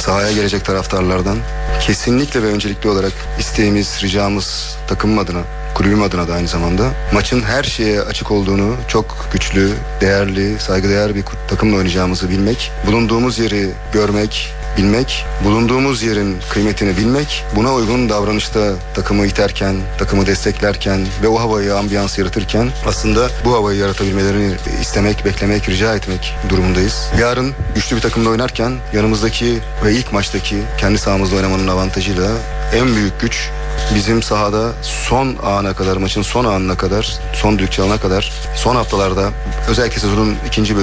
sahaya gelecek taraftarlardan kesinlikle ve öncelikli olarak isteğimiz, ricamız takımım adına kulübüm adına da aynı zamanda maçın her şeye açık olduğunu çok güçlü, değerli, saygıdeğer bir takımla oynayacağımızı bilmek, bulunduğumuz yeri görmek, bilmek, bulunduğumuz yerin kıymetini bilmek, buna uygun davranışta takımı iterken, takımı desteklerken ve o havayı, ambiyans yaratırken aslında bu havayı yaratabilmelerini istemek, beklemek, rica etmek durumundayız. Yarın güçlü bir takımla oynarken yanımızdaki ve ilk maçtaki kendi sahamızda oynamanın avantajıyla en büyük güç bizim sahada son ana kadar maçın son anına kadar son düdük kadar son haftalarda özellikle sezonun ikinci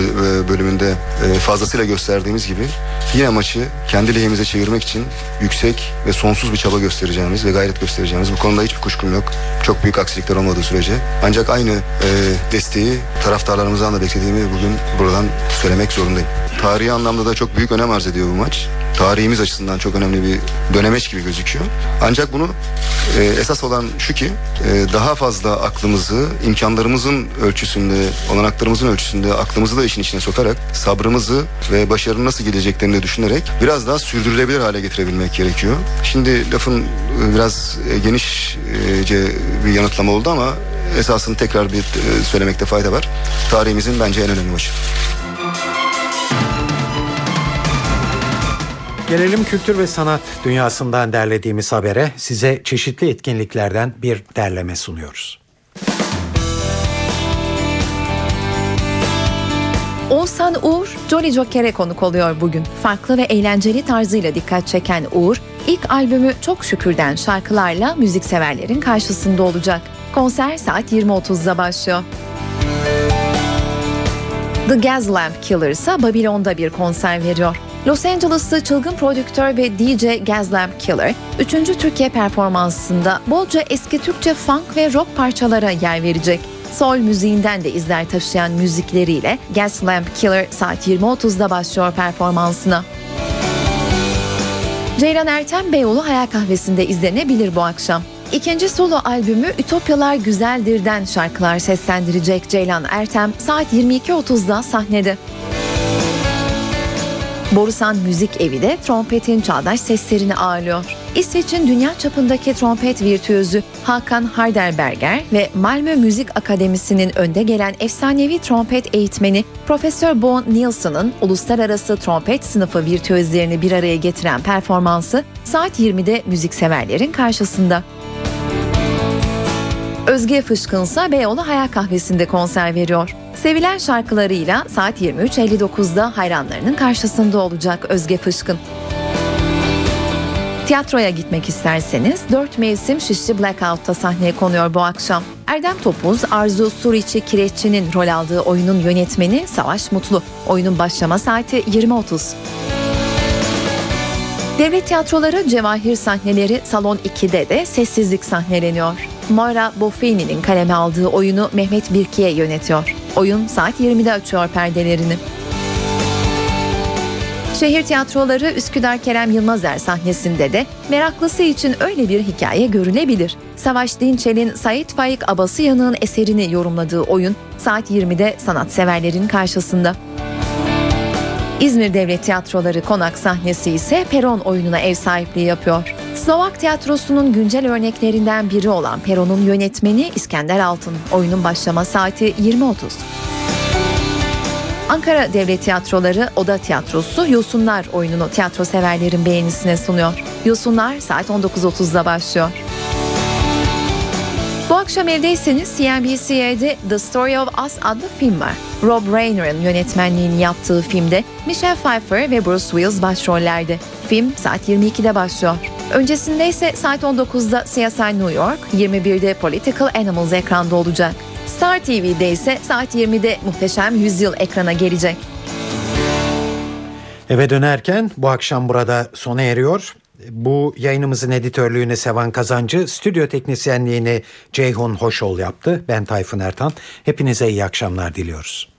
bölümünde fazlasıyla gösterdiğimiz gibi yine maçı kendi lehimize çevirmek için yüksek ve sonsuz bir çaba göstereceğimiz ve gayret göstereceğimiz bu konuda hiçbir kuşkum yok. Çok büyük aksilikler olmadığı sürece. Ancak aynı e, desteği taraftarlarımızdan da beklediğimi bugün buradan söylemek zorundayım. Tarihi anlamda da çok büyük önem arz ediyor bu maç. Tarihimiz açısından çok önemli bir dönemeç gibi gözüküyor. Ancak bunu e, esas olan şu ki e, daha fazla aklımızı imkanlarımızın ölçüsünde, olanaklarımızın ölçüsünde aklımızı da işin içine sokarak sabrımızı ve başarının nasıl geleceklerini düşünerek biraz daha sürdürülebilir hale getirebilmek gerekiyor. Şimdi lafın e, biraz e, genişce bir yanıtlama oldu ama esasını tekrar bir e, söylemekte fayda var. Tarihimizin bence en önemli maçı. Gelelim kültür ve sanat dünyasından derlediğimiz habere size çeşitli etkinliklerden bir derleme sunuyoruz. Oğuzhan Uğur, Jolly Joker'e konuk oluyor bugün. Farklı ve eğlenceli tarzıyla dikkat çeken Uğur, ilk albümü Çok Şükür'den şarkılarla müzikseverlerin karşısında olacak. Konser saat 20.30'da başlıyor. The Gaslamp Killer Babilon'da bir konser veriyor. Los Angeles'lı çılgın prodüktör ve DJ Gaslamp Killer, 3. Türkiye performansında bolca eski Türkçe funk ve rock parçalara yer verecek. Sol müziğinden de izler taşıyan müzikleriyle Gaslamp Killer saat 20.30'da başlıyor performansına. Ceylan Ertem Beyoğlu Hayal Kahvesi'nde izlenebilir bu akşam. İkinci solo albümü Ütopyalar Güzeldir'den şarkılar seslendirecek Ceylan Ertem saat 22.30'da sahnede. Borusan Müzik Evi de trompetin çağdaş seslerini ağırlıyor. İsveç'in dünya çapındaki trompet virtüözü Hakan Harderberger ve Malmö Müzik Akademisi'nin önde gelen efsanevi trompet eğitmeni Profesör Bo Nielsen'ın uluslararası trompet sınıfı virtüözlerini bir araya getiren performansı saat 20'de müzikseverlerin karşısında. Özge Fışkın ise Beyoğlu Hayal Kahvesi'nde konser veriyor. Sevilen şarkılarıyla saat 23.59'da hayranlarının karşısında olacak Özge Fışkın. Tiyatroya gitmek isterseniz 4 mevsim Şişli Blackout'ta sahneye konuyor bu akşam. Erdem Topuz, Arzu Suriçi Kireççi'nin rol aldığı oyunun yönetmeni Savaş Mutlu. Oyunun başlama saati 20.30. Devlet tiyatroları Cevahir sahneleri Salon 2'de de sessizlik sahneleniyor. Moira Boffini'nin kaleme aldığı oyunu Mehmet Birki'ye yönetiyor. Oyun saat 20'de açıyor perdelerini. Şehir tiyatroları Üsküdar Kerem Yılmazer sahnesinde de meraklısı için öyle bir hikaye görülebilir. Savaş Dinçel'in Sait Faik Abasıyan'ın eserini yorumladığı oyun saat 20'de sanatseverlerin karşısında. İzmir Devlet Tiyatroları konak sahnesi ise Peron oyununa ev sahipliği yapıyor. Slovak tiyatrosunun güncel örneklerinden biri olan Peron'un yönetmeni İskender Altın. Oyunun başlama saati 20.30. Ankara Devlet Tiyatroları Oda Tiyatrosu Yosunlar oyununu tiyatro severlerin beğenisine sunuyor. Yosunlar saat 19.30'da başlıyor. Bu akşam evdeyseniz CNBC'de The Story of Us adlı film var. Rob Reiner'ın yönetmenliğini yaptığı filmde Michelle Pfeiffer ve Bruce Willis başrollerde. Film saat 22'de başlıyor. Öncesinde ise saat 19'da CSI New York, 21'de Political Animals ekranda olacak. Star TV'de ise saat 20'de Muhteşem Yüzyıl ekrana gelecek. Eve dönerken bu akşam burada sona eriyor. Bu yayınımızın editörlüğünü Sevan Kazancı, stüdyo teknisyenliğini Ceyhun Hoşol yaptı. Ben Tayfun Ertan. Hepinize iyi akşamlar diliyoruz.